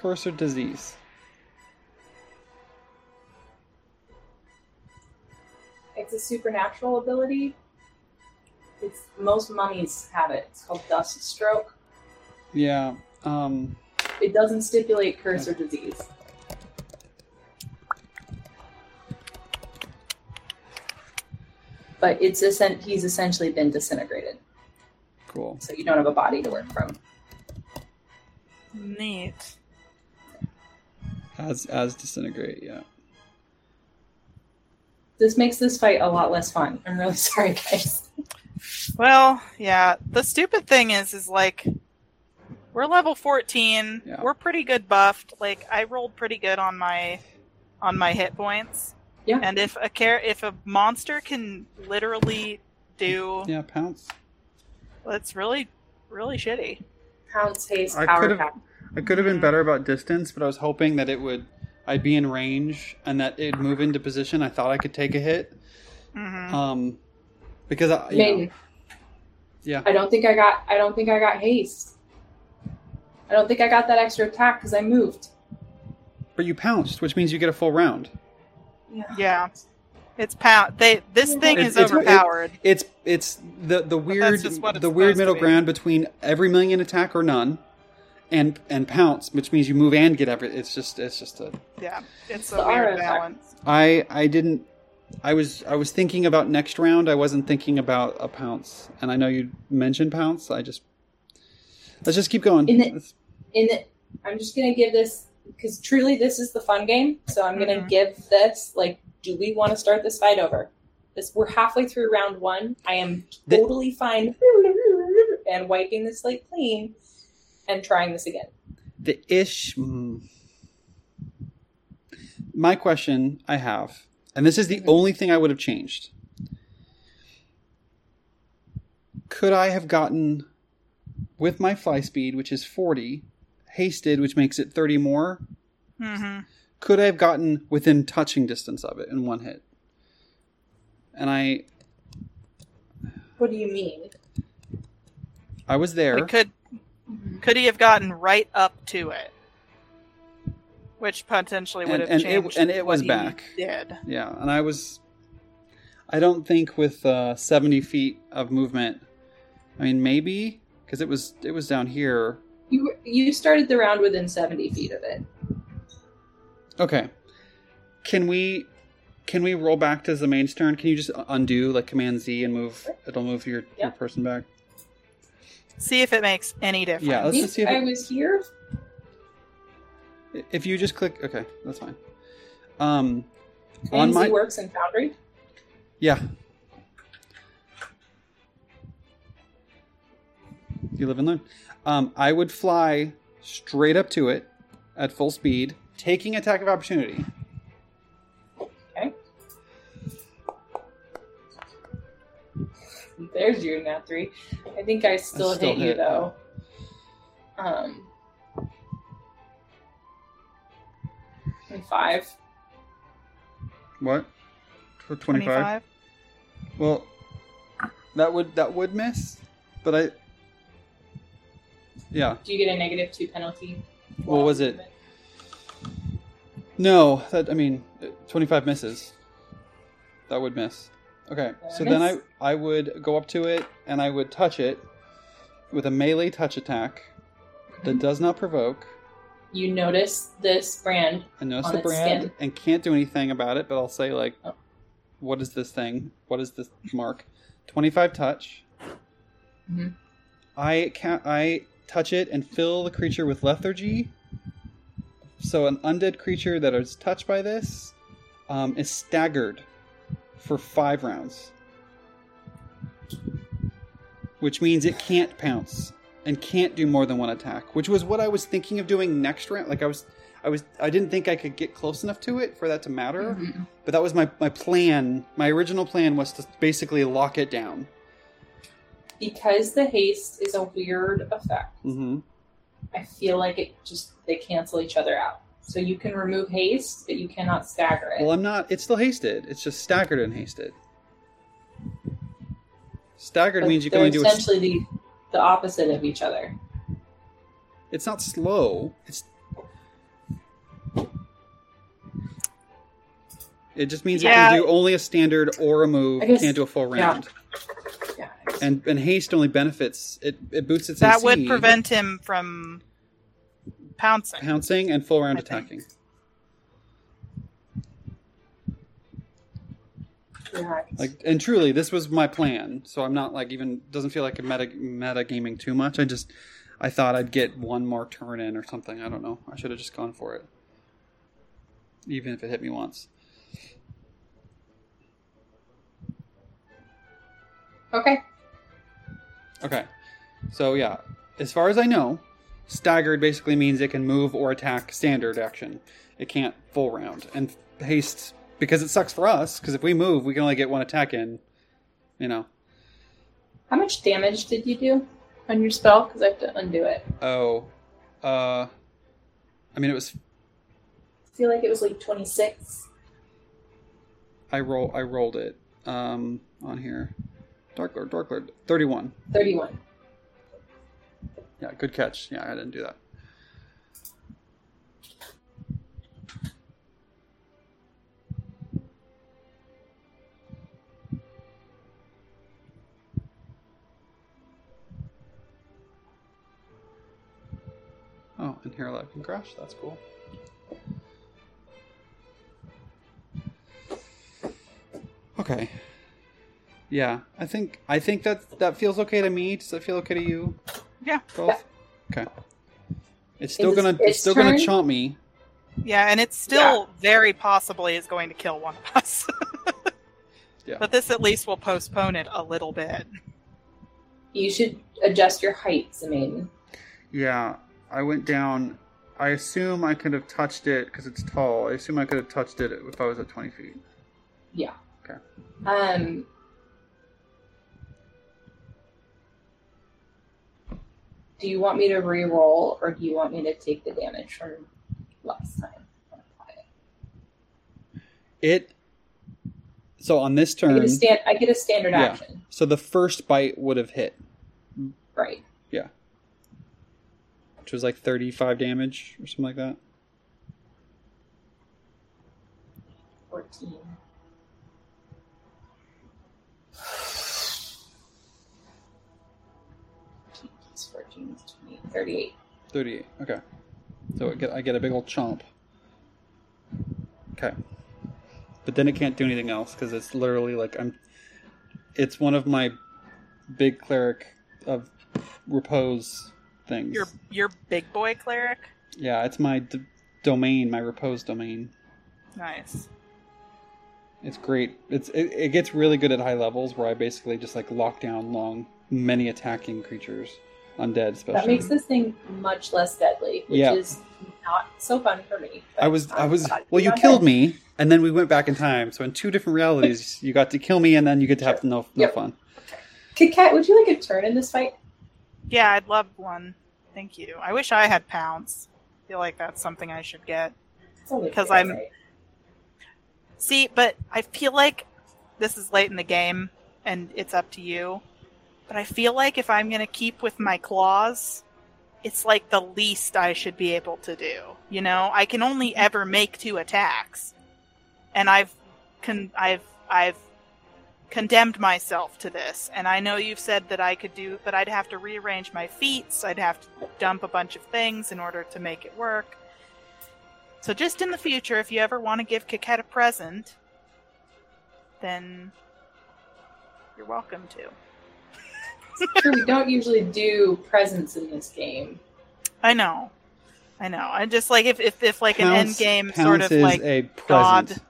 Speaker 1: Curse or disease?
Speaker 2: It's a supernatural ability. It's most mummies have it. It's called dust stroke.
Speaker 1: Yeah. Um.
Speaker 2: It doesn't stipulate curse or disease. But it's essen- he's essentially been disintegrated,
Speaker 1: Cool.
Speaker 2: so you don't have a body to work from.
Speaker 3: Neat.
Speaker 1: As as disintegrate. Yeah.
Speaker 2: This makes this fight a lot less fun. I'm really <laughs> sorry, guys.
Speaker 3: Well, yeah. The stupid thing is, is like, we're level 14.
Speaker 1: Yeah.
Speaker 3: We're pretty good buffed. Like, I rolled pretty good on my, on my hit points.
Speaker 2: Yeah.
Speaker 3: And if a care, if a monster can literally do,
Speaker 1: Yeah. Pounce.
Speaker 3: it's really, really shitty.
Speaker 2: Pounce, haste,
Speaker 1: I
Speaker 2: power
Speaker 1: could've-
Speaker 2: attack.
Speaker 1: I could have been better about distance, but I was hoping that it would. I'd be in range and that it'd move into position. I thought I could take a hit.
Speaker 3: hmm
Speaker 1: Um. Because I. You know, yeah.
Speaker 2: I don't think I got. I don't think I got haste. I don't think I got that extra attack because I moved.
Speaker 1: But you pounced, which means you get a full round.
Speaker 3: Yeah. It's pound. They this thing
Speaker 1: It's-
Speaker 3: is
Speaker 1: it's-
Speaker 3: overpowered.
Speaker 1: It's it's the the weird
Speaker 3: just what it's
Speaker 1: the weird middle
Speaker 3: be.
Speaker 1: ground between every million attack or none, and and pounce, which means you move and get every. It's just it's just a.
Speaker 3: yeah. It's a
Speaker 2: The
Speaker 3: weird balance.
Speaker 1: I I didn't. I was I was thinking about next round. I wasn't thinking about a pounce, and I know you mentioned pounce. I just let's just keep going.
Speaker 2: In the- in the, I'm just gonna give this because truly this is the fun game. So I'm gonna
Speaker 3: Mhm.
Speaker 2: give this like, do we want to start this fight over? This we're halfway through round one. I am
Speaker 1: The-
Speaker 2: totally fine and wiping the slate clean and trying this again.
Speaker 1: the ish. mm. My question I have, and this is the
Speaker 2: Mhm.
Speaker 1: only thing I would have changed. Could I have gotten with my fly speed, which is 40, hasted, which makes it 30 more?
Speaker 3: hmm
Speaker 1: Could I have gotten within touching distance of it in one hit? And I
Speaker 2: What do you mean?
Speaker 1: I was there.
Speaker 3: Like, could could he have gotten right up to it? Which potentially would
Speaker 1: And-
Speaker 3: have
Speaker 1: and it-
Speaker 3: changed.
Speaker 1: and it was back.
Speaker 3: Did
Speaker 1: Yeah, and I was. I don't think with uh, seventy feet of movement. I mean, maybe because it was it was down here.
Speaker 2: You you started the round within 70 feet of it.
Speaker 1: Okay, can we can we roll back to the main turn? Can you just undo like Command Z and move? It'll move your, your person back.
Speaker 3: See if it makes any difference.
Speaker 1: Yeah, let's just see if
Speaker 2: I
Speaker 1: it-
Speaker 2: was here.
Speaker 1: If you just click, okay, that's fine. Um, on
Speaker 2: Nancy
Speaker 1: my
Speaker 2: works in Foundry.
Speaker 1: yeah. You live and learn. Um, I would fly straight up to it at full speed, taking attack of opportunity. Okay.
Speaker 2: There's your nat three. I think I still,
Speaker 1: still
Speaker 2: hit, you
Speaker 1: hit.
Speaker 2: though. Um, and five.
Speaker 1: What? For twenty five.
Speaker 3: 25?
Speaker 1: Well, that would that would miss, but I. Yeah.
Speaker 2: Do you get a negative two penalty?
Speaker 1: What was it? No, that I mean, twenty five misses. That would miss. Okay, so then I. I would go up to it and I would touch it with a melee touch attack that does not provoke.
Speaker 2: You notice this brand.
Speaker 1: I notice
Speaker 2: On
Speaker 1: the brand
Speaker 2: skin.
Speaker 1: and can't do anything about it, but I'll say like,
Speaker 2: Oh.
Speaker 1: what is this thing? What is this mark? Twenty five touch.
Speaker 2: Mhm.
Speaker 1: I can I touch it and fill the creature with lethargy. So an undead creature that is touched by this um, is staggered for five rounds, which means it can't pounce and can't do more than one attack. Which was what I was thinking of doing next round. Like I was, I was I didn't think I could get close enough to it for that to matter.
Speaker 2: Mhm.
Speaker 1: But that was my my plan. My original plan was to basically lock it down.
Speaker 2: Because the haste is a weird effect,
Speaker 1: hmm
Speaker 2: I feel like it just they cancel each other out. So you can remove haste, but you cannot stagger it.
Speaker 1: Well, I'm not. It's still hasted. It's just staggered and hasted. Staggered
Speaker 2: But
Speaker 1: means you can
Speaker 2: they're
Speaker 1: only do. A,
Speaker 2: essentially the the opposite of each other.
Speaker 1: it's not slow. It's. It just means you can do only a standard or a move.
Speaker 2: I guess-
Speaker 1: can't do a full
Speaker 2: yeah.
Speaker 1: round.
Speaker 2: Yeah.
Speaker 1: And and haste only benefits it. It boosts its
Speaker 3: That
Speaker 1: AC,
Speaker 3: would prevent him from pouncing.
Speaker 1: pouncing and full round
Speaker 3: I
Speaker 1: attacking.
Speaker 2: yeah.
Speaker 1: Like and truly, this was my plan. So I'm not like even doesn't feel like a meta meta gaming too much. I just I thought I'd get one more turn in or something. I don't know. I should have just gone for it, even if it hit me once.
Speaker 2: Okay.
Speaker 1: Okay. So yeah, as far as I know, staggered basically means it can move or attack standard action. It can't full round. And haste because it sucks for us because if we move, we can only get one attack in. You know.
Speaker 2: How much damage did you do on your spell? Because I have to undo it.
Speaker 1: Oh. Uh. I mean, it was
Speaker 2: I feel like it was like twenty six.
Speaker 1: I roll. I rolled it. Um, on here. Dark Lord. Dark Lord. Thirty-one.
Speaker 2: 31.
Speaker 1: Yeah, good catch. Yeah, I didn't do that. Oh, and here I can crash. That's cool. Okay. Yeah, I think I think that that feels okay to me. Does that feel okay to you?
Speaker 3: Yeah.
Speaker 1: Both. Okay. It's still
Speaker 2: Is
Speaker 1: gonna
Speaker 2: its
Speaker 1: it's still gonna
Speaker 2: turn?
Speaker 1: chomp me.
Speaker 3: Yeah, and it still very possibly is going to kill one of us. <laughs>
Speaker 1: Yeah.
Speaker 3: But this at least will postpone it a little bit.
Speaker 2: You should adjust your height, Zemaiden.
Speaker 1: Yeah, I went down. I assume I could have touched it because it's tall. I assume I could have touched it if I was at twenty feet.
Speaker 2: Yeah.
Speaker 1: Okay.
Speaker 2: Um. Do you want me to re-roll, or do you want me to take the damage from last time? apply it?
Speaker 1: It. So on this
Speaker 2: I
Speaker 1: turn,
Speaker 2: get a stand. I get a standard
Speaker 1: Yeah.
Speaker 2: action,
Speaker 1: so the first bite would have hit,
Speaker 2: right? Yeah.
Speaker 1: Which was like thirty-five damage or something like that.
Speaker 2: Fourteen. Is 20, 38.
Speaker 1: Thirty-eight. Okay. So I get I get a big old chomp. Okay. But then it can't do anything else because it's literally like I'm. It's one of my big cleric of repose things.
Speaker 3: Your your big boy cleric.
Speaker 1: Yeah, it's my d- domain, my repose domain.
Speaker 3: Nice.
Speaker 1: It's great. It's it, it gets really good at high levels where I basically just like lock down long, many attacking creatures, undead especially.
Speaker 2: That makes this thing much less deadly, which
Speaker 1: Yeah.
Speaker 2: is not so fun for me.
Speaker 1: I was I
Speaker 2: I'm
Speaker 1: was
Speaker 2: glad
Speaker 1: well. You
Speaker 2: not
Speaker 1: killed me, and then we went back in time. So in two different realities, <laughs> you got to kill me, and then you get to have no no
Speaker 2: Yep.
Speaker 1: fun.
Speaker 2: Kit Kat, would you like a turn in this fight?
Speaker 3: Yeah, I'd love one. Thank you. I wish I had pounce. I feel like that's something I should get. Because I'm-
Speaker 2: right?
Speaker 3: See, but I feel like this is late in the game and it's up to you. But I feel like if I'm going to keep with my claws, it's like the least I should be able to do. You know, I can only mm. ever make two attacks. And I've con- I've I've condemned myself to this. And I know you've said that I could do but I'd have to rearrange my feats, I'd have to dump a bunch of things in order to make it work. So just in the future, if you ever want to give Kiket a present, then you're welcome to.
Speaker 2: Sure, we don't usually do presents in this game.
Speaker 3: I know. I know. I just like if if, if like an end game
Speaker 1: Pounce
Speaker 3: sort of
Speaker 1: is
Speaker 3: like
Speaker 1: a
Speaker 3: God.
Speaker 1: present.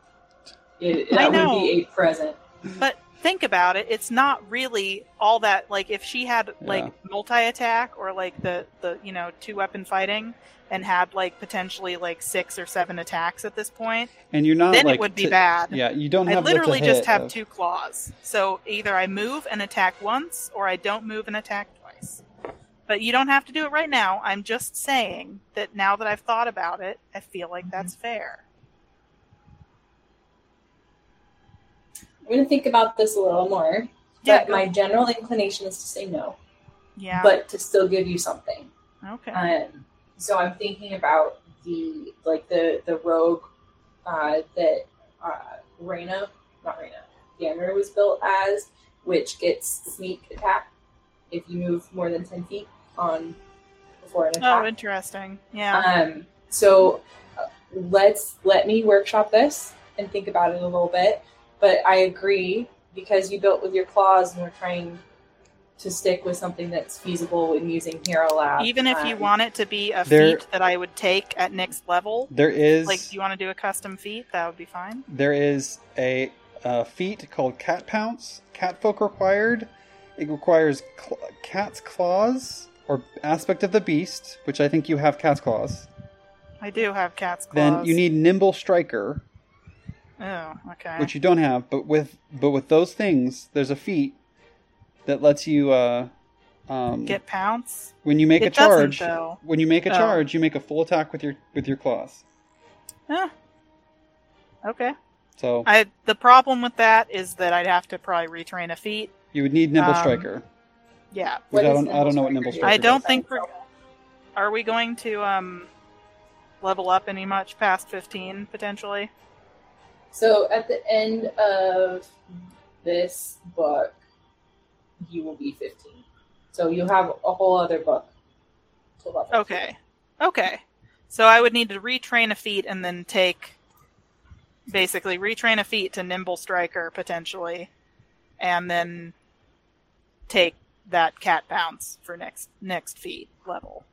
Speaker 2: It,
Speaker 3: I know.
Speaker 2: would be a present.
Speaker 3: but think about it, it's not really all that. Like if she had like
Speaker 1: Yeah.
Speaker 3: multi attack or like the the you know two weapon fighting and had like potentially like six or seven attacks at this point,
Speaker 1: And you're not
Speaker 3: then
Speaker 1: like
Speaker 3: it would be
Speaker 1: to-
Speaker 3: bad.
Speaker 1: Yeah, you don't
Speaker 3: I literally just have
Speaker 1: of-
Speaker 3: two claws. So either I move and attack once, or I don't move and attack twice. But you don't have to do it right now. I'm just saying that now that I've thought about it, I feel like mm-hmm. that's fair.
Speaker 2: I'm to think about this a little more.
Speaker 3: Yeah,
Speaker 2: But my general inclination is to say no,
Speaker 3: yeah.
Speaker 2: but to still give you something.
Speaker 3: okay.
Speaker 2: Um, so I'm thinking about the like the the rogue uh, that uh, Reyna, not Reyna, Gamera was built as, which gets sneak attack if you move more than ten feet on before an attack.
Speaker 3: oh, interesting. Yeah.
Speaker 2: Um, so uh, let's let me workshop this and think about it a little bit. But I agree because you built with your claws and we're trying to stick with something that's feasible in using Hero Lab.
Speaker 3: Even if you
Speaker 2: um,
Speaker 3: want it to be a
Speaker 1: there-
Speaker 3: feat that I would take at next level,
Speaker 1: There is
Speaker 3: like you want to do a custom feat, that would be fine.
Speaker 1: there is a, uh feat called Cat Pounce. Catfolk required. It requires cl- cat's claws or aspect of the beast, which I think you have cat's claws.
Speaker 3: I do have cat's claws.
Speaker 1: Then you need nimble striker,
Speaker 3: Oh, okay.
Speaker 1: which you don't have. But with but with those things, there's a feat that lets you uh, um,
Speaker 3: Get pounce.
Speaker 1: when you make
Speaker 3: it
Speaker 1: a charge. When you make a
Speaker 3: Oh.
Speaker 1: charge, you make a full attack with your with your claws.
Speaker 3: Huh. Okay.
Speaker 1: So
Speaker 3: I the problem with that is that I'd have to probably retrain a feat.
Speaker 1: you would need nimble
Speaker 3: um,
Speaker 1: striker.
Speaker 3: Yeah.
Speaker 1: Which I don't I don't know what
Speaker 2: Nimble Striker?
Speaker 3: I don't
Speaker 1: does.
Speaker 3: think we're are we going to um level up any much past 15 potentially?
Speaker 2: So at the end of this book, you will be 15. So you'll have a whole other book.
Speaker 3: Okay. Okay. So I would need to retrain a feat and then take basically retrain a feat to nimble striker potentially and then take that cat pounce for next next feat level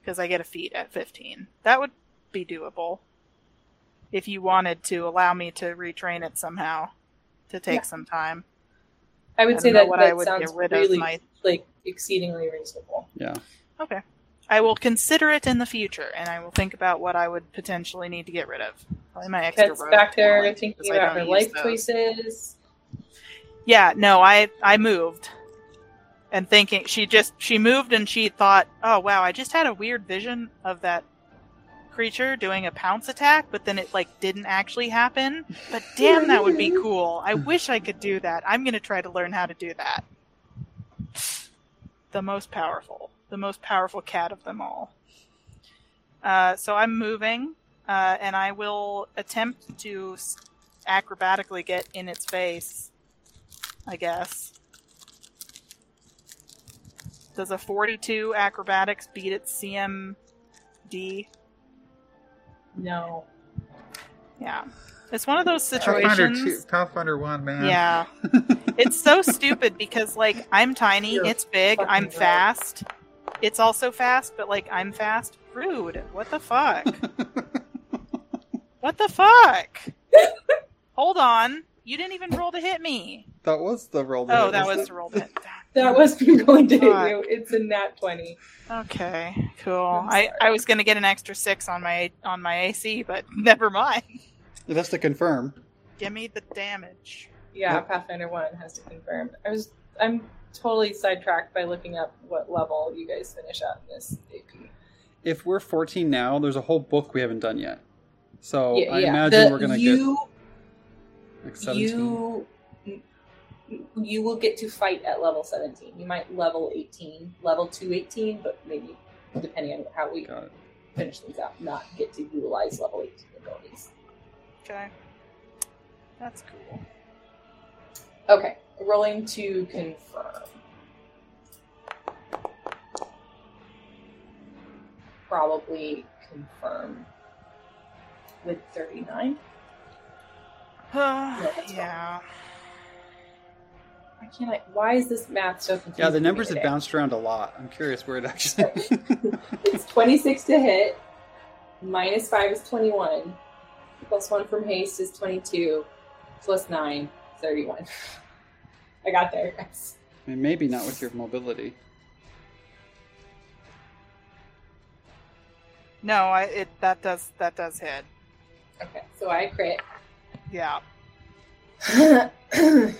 Speaker 3: because I get a feat at 15. That would be doable if you wanted to allow me to retrain it somehow to take
Speaker 2: Yeah.
Speaker 3: some time.
Speaker 2: I would
Speaker 3: I
Speaker 2: say
Speaker 3: don't
Speaker 2: that
Speaker 3: what I
Speaker 2: that
Speaker 3: would
Speaker 2: sounds
Speaker 3: get rid of
Speaker 2: really
Speaker 3: my-
Speaker 2: like exceedingly reasonable.
Speaker 1: Yeah.
Speaker 3: Okay. I will consider it in the future, and I will think about what I would potentially need to get rid of. Probably my extra
Speaker 2: Cat's
Speaker 3: rogue
Speaker 2: back there
Speaker 3: talent,
Speaker 2: thinking about her life
Speaker 3: those.
Speaker 2: choices.
Speaker 3: Yeah, no, I I moved, and thinking she just she moved and she thought, oh wow, I just had a weird vision of that creature doing a pounce attack, but then it like didn't actually happen. But damn, that would be <laughs> cool. I wish I could do that. I'm gonna try to learn how to do that. The most powerful, the most powerful cat of them all. Uh, so I'm moving, uh, and I will attempt to acrobatically get in its face. I guess. Does a 42 acrobatics beat its CMD?
Speaker 2: No.
Speaker 3: Yeah. It's one of those situations.
Speaker 4: two, Pathfinder one, man.
Speaker 3: Yeah. <laughs> It's so stupid because like I'm tiny,
Speaker 2: You're
Speaker 3: it's big, I'm
Speaker 2: right.
Speaker 3: fast. It's also fast, but like I'm fast. Rude. What the fuck? <laughs> what the fuck? Hold on. You didn't even roll to hit me.
Speaker 1: that was the roll.
Speaker 3: Oh, that
Speaker 1: wasn't
Speaker 3: was
Speaker 1: it?
Speaker 3: the roll to hit.
Speaker 2: That was me going to hit you. It's a nat 20.
Speaker 3: Okay, cool.
Speaker 2: I'm
Speaker 3: I. I was gonna get an extra six on my on my AC, but <laughs> never mind.
Speaker 1: That's to confirm.
Speaker 3: Give me the damage.
Speaker 2: Yeah,
Speaker 1: Yep.
Speaker 2: Pathfinder 1 has to confirm. I was I'm totally sidetracked by looking up what level you guys finish at in this AP.
Speaker 1: If we're 14 now, there's a whole book we haven't done yet. So
Speaker 2: yeah,
Speaker 1: I
Speaker 2: yeah.
Speaker 1: imagine
Speaker 2: The-
Speaker 1: we're gonna
Speaker 2: you,
Speaker 1: get like 17.
Speaker 2: You you will get to fight at level 17. You might level 18, level 218, but maybe depending on how we finish things out, not get to utilize level 18 abilities.
Speaker 3: Okay, that's cool.
Speaker 2: Okay, rolling to confirm. Probably confirm with 39. <sighs> that's
Speaker 3: yeah.
Speaker 2: Why can't I? Why is this math so confusing?
Speaker 1: Yeah, the numbers have bounced around a lot. I'm curious where it actually. <laughs>
Speaker 2: It's 26 to hit, minus 5 is 21, plus 1 from haste is 22, plus 9, 31. <laughs> I got there. guys.
Speaker 1: I mean, maybe not with your mobility.
Speaker 3: No, I it that does that does hit.
Speaker 2: Okay, so I crit.
Speaker 3: Yeah. <clears throat>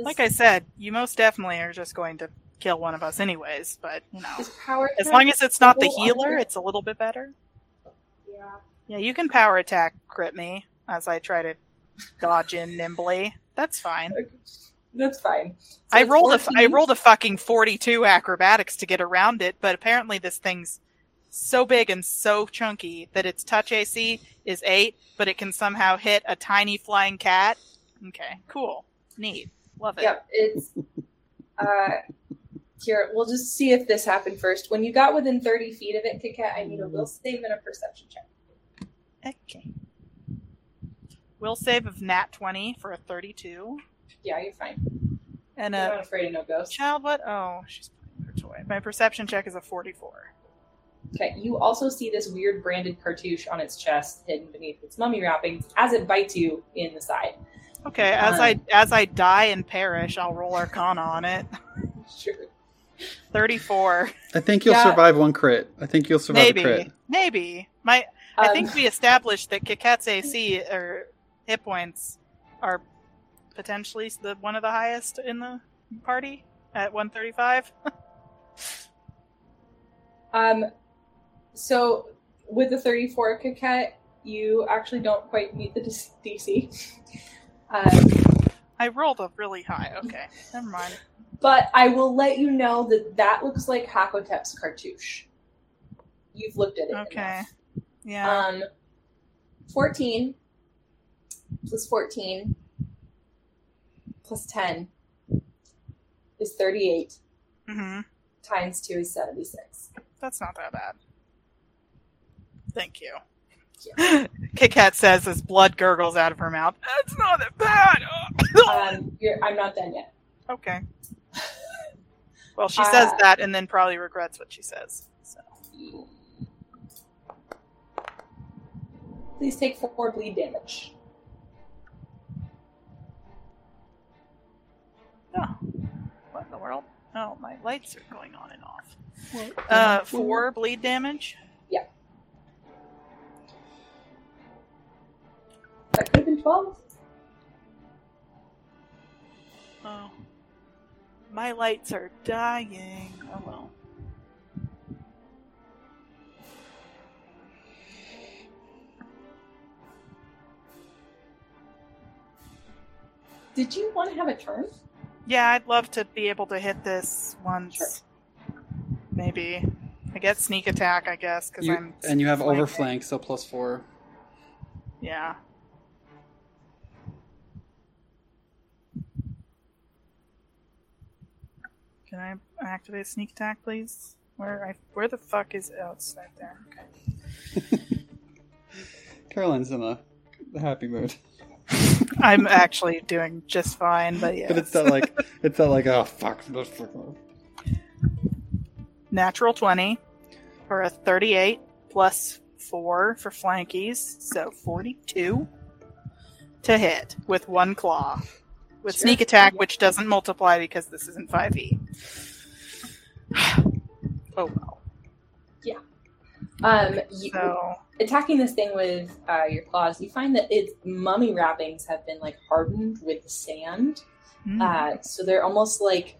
Speaker 2: Does-
Speaker 3: Like I said, you most definitely are just going to kill one of us anyways, but you know. As long as it's not the healer,
Speaker 2: under-
Speaker 3: it's a little bit better.
Speaker 2: Yeah.
Speaker 3: Yeah, you can power attack crit me as I try to dodge in nimbly. That's fine.
Speaker 2: That's fine. So
Speaker 3: I rolled a I
Speaker 2: 14.
Speaker 3: rolled a fucking 42 acrobatics to get around it, but apparently this thing's so big and so chunky that its touch AC is 8, but it can somehow hit a tiny flying cat. Okay, cool. Neat. Love it.
Speaker 2: Yep, it's uh here, we'll just see if this happened first. When you got within 30 feet of it, Kikat, I need a will save and a perception check.
Speaker 3: Okay. Will save of nat 20 for a 32
Speaker 2: Yeah, you're fine.
Speaker 3: and
Speaker 2: I'm
Speaker 3: a
Speaker 2: not afraid of no ghosts.
Speaker 3: child what? Oh, she's playing her toy. My perception check is a 44.
Speaker 2: Okay, you also see this weird branded cartouche on its chest hidden beneath its mummy wrappings as it bites you in the side.
Speaker 3: Okay, as I as I die and perish, I'll roll Arcana on it.
Speaker 2: Sure. <laughs>
Speaker 3: 34.
Speaker 1: I think you'll
Speaker 2: Yeah.
Speaker 1: survive one crit. I think you'll survive
Speaker 3: Maybe.
Speaker 1: a crit.
Speaker 3: Maybe. My I
Speaker 2: Um,
Speaker 3: think we established that Kiket's AC or hit points are potentially the one of the highest in the party at 135. <laughs>
Speaker 2: Um, so with the 34 Kikat, you actually don't quite meet the DC. <laughs> Um,
Speaker 3: I rolled a really high. Okay, never mind.
Speaker 2: but I will let you know that that looks like Hakotep's cartouche. You've looked at it.
Speaker 3: Okay.
Speaker 2: enough.
Speaker 3: Yeah.
Speaker 2: Um, 14 plus 14 plus 10 is 38.
Speaker 3: hmm
Speaker 2: Times 2 is 76.
Speaker 3: That's not that bad. Thank you. <laughs> Kit Kat says as blood gurgles out of her mouth. That's not that bad. <laughs>
Speaker 2: Um, you're, I'm not done yet.
Speaker 3: okay. Well, she says
Speaker 2: Uh,
Speaker 3: that and then probably regrets what she says. So.
Speaker 2: Please take 4 bleed damage.
Speaker 3: Oh, what in the world? Oh, my lights are going on and off. Uh, four bleed damage.
Speaker 2: That could have been 12.
Speaker 3: Oh, my lights are dying. Oh well.
Speaker 2: Did you want to have a turn?
Speaker 3: Yeah, I'd love to be able to hit this once. Maybe. I get sneak attack, I guess, because I'm.
Speaker 1: and you have
Speaker 3: flanking.
Speaker 1: overflank, so plus four.
Speaker 3: Yeah. Can I activate sneak attack, please? Where I where the fuck is oh it's right there. Okay. <laughs>
Speaker 1: Caroline's in a, happy mood, <laughs>
Speaker 3: I'm actually doing just fine, but yeah.
Speaker 1: but it's not like <laughs> it's not like oh fuck. fuck.
Speaker 3: natural 20 for a 38 plus 4 for flankies, so 42 to hit with one claw. With
Speaker 2: Sure.
Speaker 3: sneak attack, which doesn't multiply because this isn't 5e. <sighs> oh well. Yeah.
Speaker 2: Um, you,
Speaker 3: So,
Speaker 2: attacking this thing with uh, your claws, you find that its mummy wrappings have been like hardened with sand.
Speaker 3: hmm.
Speaker 2: Uh, so they're almost like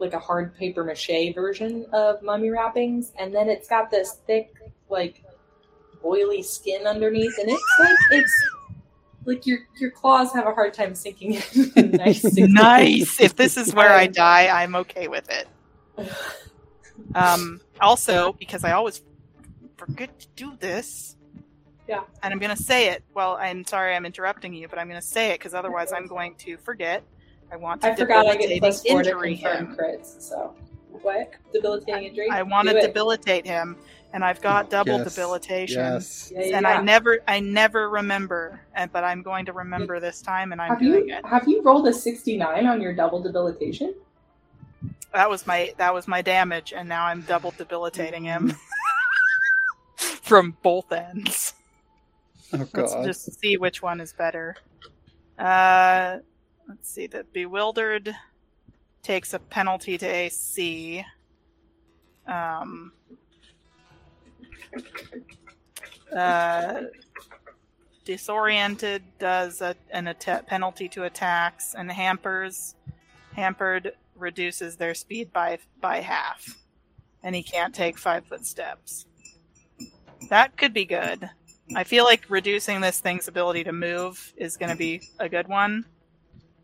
Speaker 2: like a hard paper mache version of mummy wrappings, and then it's got this thick, like oily skin underneath, and it's like it's like your your claws have a hard time sinking in. <laughs> nice,
Speaker 3: nice. If this is where I die, I'm okay with it. <laughs> Um, also, because I always forget to do this.
Speaker 2: Yeah.
Speaker 3: And I'm going to say it. Well, I'm sorry I'm interrupting you, but I'm going to say it because otherwise I'm going to forget. I want to
Speaker 2: I forgot I get
Speaker 3: debilitating
Speaker 2: plus four to
Speaker 3: injury
Speaker 2: confirm
Speaker 3: him.
Speaker 2: crits. So what debilitating injury?
Speaker 3: I want to
Speaker 2: Do it.
Speaker 3: debilitate him, and I've got double
Speaker 1: Yes.
Speaker 3: debilitation.
Speaker 1: Yes.
Speaker 2: Yeah, yeah,
Speaker 3: And
Speaker 2: yeah.
Speaker 3: I never, I never remember, and but I'm going to remember this time, and I'm
Speaker 2: have
Speaker 3: doing
Speaker 2: you
Speaker 3: it.
Speaker 2: have you rolled a sixty nine on your double debilitation?
Speaker 3: that was my that was my damage, and now I'm double debilitating him <laughs> <laughs> from both ends.
Speaker 1: Oh
Speaker 3: Let's just see which one is better. Uh, let's see. The bewildered takes a penalty to AC. Um, uh, disoriented does a, an atta- penalty to attacks, and hampers hampered reduces their speed by by half, and he can't take five foot steps. That could be good. I feel like reducing this thing's ability to move is going to be a good one.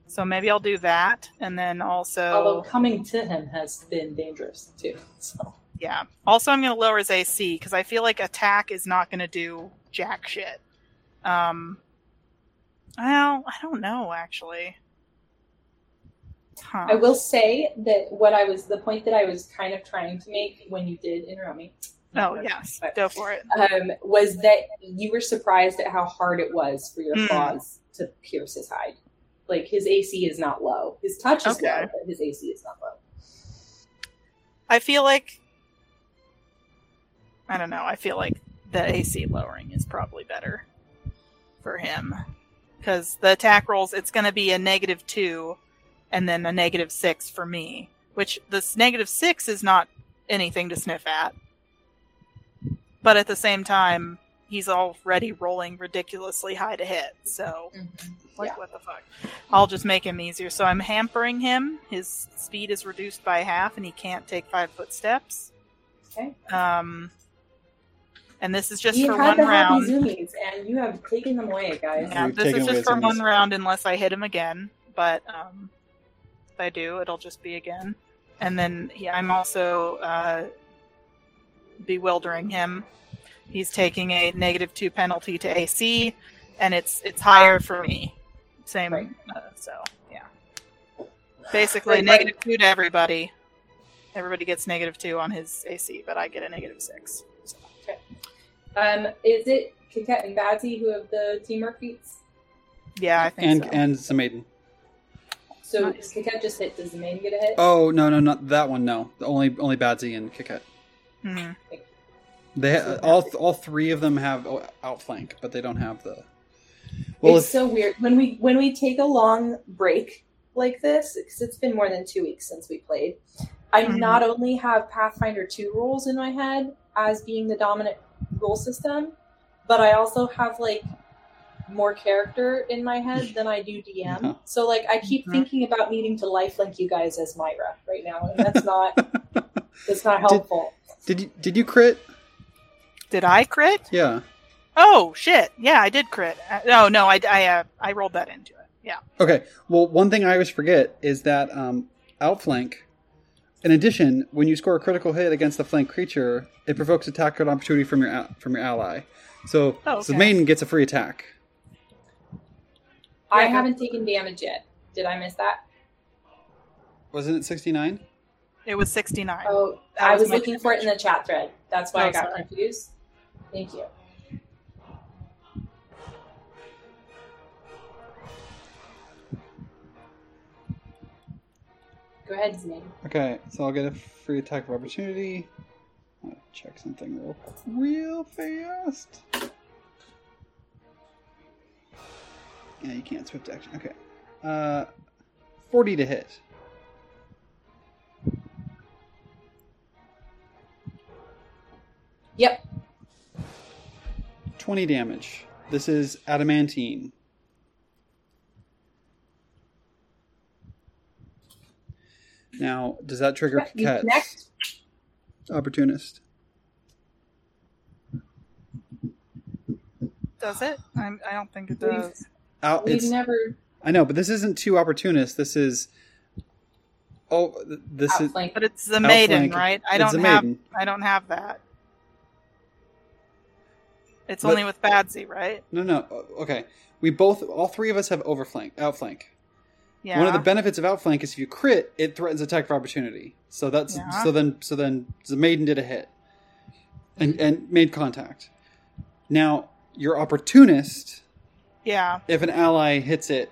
Speaker 3: So maybe I'll do that, and then also,
Speaker 2: Although coming to him has been dangerous too. So
Speaker 3: yeah. Also, I'm going to lower his AC because I feel like attack is not going to do jack shit. Um, well, I don't know actually. Huh.
Speaker 2: I will say that what I was the point that I was kind of trying to make when you did interrupt me.
Speaker 3: Oh yes,
Speaker 2: But,
Speaker 3: go for it.
Speaker 2: um, was that you were surprised at how hard it was for your
Speaker 3: Mm.
Speaker 2: claws to pierce his hide. Like his AC is not low. His touch is
Speaker 3: Okay.
Speaker 2: low, but his AC is not low.
Speaker 3: I feel like I don't know. I feel like the AC lowering is probably better for him because the attack rolls it's going to be a negative two and then a negative six for me, which this negative six is not anything to sniff at. But at the same time, he's already rolling ridiculously high to hit, so like
Speaker 2: Yeah.
Speaker 3: what the fuck? I'll just make him easier. So I'm hampering him. His speed is reduced by half, and he can't take five foot steps.
Speaker 2: Okay.
Speaker 3: Um, and this is just
Speaker 2: you
Speaker 3: for
Speaker 2: had
Speaker 3: one
Speaker 2: the
Speaker 3: round.
Speaker 2: happy zoomies, and you have taken them away, guys.
Speaker 3: Yeah,
Speaker 1: We've
Speaker 3: this is just for one round unless I hit him again. But um, if I do, it'll just be again. And then he, I'm also uh, bewildering him. He's taking a negative two penalty to AC, and it's it's higher for me. Same.
Speaker 2: Right.
Speaker 3: Uh, so yeah. Basically,
Speaker 2: Right,
Speaker 3: negative two to everybody. Everybody gets negative two on his AC, but I get a negative six. So,
Speaker 2: Um, is it Kiket and Badsy who have the teamwork feats?
Speaker 3: yeah, I think
Speaker 1: And
Speaker 3: so.
Speaker 1: and the maiden.
Speaker 2: So
Speaker 3: Nice.
Speaker 2: Kiket just hit. Does the main get a hit?
Speaker 1: Oh no no not that one no. Only only Badsy and Kiket.
Speaker 3: Mhm.
Speaker 1: They
Speaker 2: So
Speaker 1: all all three of them have outflank, but they don't have the. Well,
Speaker 2: it's
Speaker 1: if,
Speaker 2: so weird when we when we take a long break like this because it's been more than two weeks since we played. I
Speaker 3: Mhm.
Speaker 2: not only have Pathfinder two rules in my head as being the dominant rule system, but I also have like more character in my head than I do DM.
Speaker 1: Yeah.
Speaker 2: So like I keep thinking about needing to lifelink you guys as Myra right now, and that's <laughs> not that's not helpful.
Speaker 1: did you did you crit?
Speaker 3: Did I crit?
Speaker 1: Yeah.
Speaker 3: Oh shit! Yeah, I did crit. Uh, no, no, I I, uh, I rolled that into it. Yeah.
Speaker 1: Okay. Well, one thing I always forget is that um, outflank. In addition, when you score a critical hit against the flank creature, it provokes attack of opportunity from your from your ally. So,
Speaker 3: Oh,
Speaker 1: so
Speaker 3: okay.
Speaker 1: maiden gets a free attack.
Speaker 2: I haven't taken damage yet. Did I miss that?
Speaker 1: Wasn't it sixty nine?
Speaker 3: It was sixty nine.
Speaker 2: Oh,
Speaker 3: That
Speaker 2: I
Speaker 3: was
Speaker 2: was looking for it in the chat thread. That's why
Speaker 3: Oh,
Speaker 2: I got
Speaker 3: sorry.
Speaker 2: confused. Thank you. Go ahead, Zane.
Speaker 1: Okay, so I'll get a free attack of opportunity. I'll check something real real fast. Yeah, you can't swift action. Okay. Uh, 40 to hit.
Speaker 2: Yep.
Speaker 1: 20 damage. This is adamantine. Now, does that trigger
Speaker 2: You
Speaker 1: Keket's
Speaker 2: connect.
Speaker 1: opportunist?
Speaker 3: Does it? I'm, I don't think it
Speaker 2: We've-
Speaker 3: does.
Speaker 1: Out,
Speaker 2: We've
Speaker 1: it's,
Speaker 2: never
Speaker 1: I know, but this isn't two opportunists. This is. Oh, th- this is.
Speaker 2: outflanked.
Speaker 3: But it's the maiden,
Speaker 1: outflank.
Speaker 3: right? I
Speaker 1: It's
Speaker 3: don't
Speaker 1: a
Speaker 3: have.
Speaker 1: maiden.
Speaker 3: I don't have that. It's
Speaker 1: But-
Speaker 3: only with Badsy, right?
Speaker 1: No, no. o- Okay, we both, all three of us have overflank, outflank.
Speaker 3: Yeah.
Speaker 1: One of the benefits of outflank is if you crit, it threatens attack for opportunity. So that's
Speaker 3: Yeah.
Speaker 1: so then so then the maiden did a hit, and and made contact. Now your opportunist,
Speaker 3: yeah.
Speaker 1: if an ally hits it,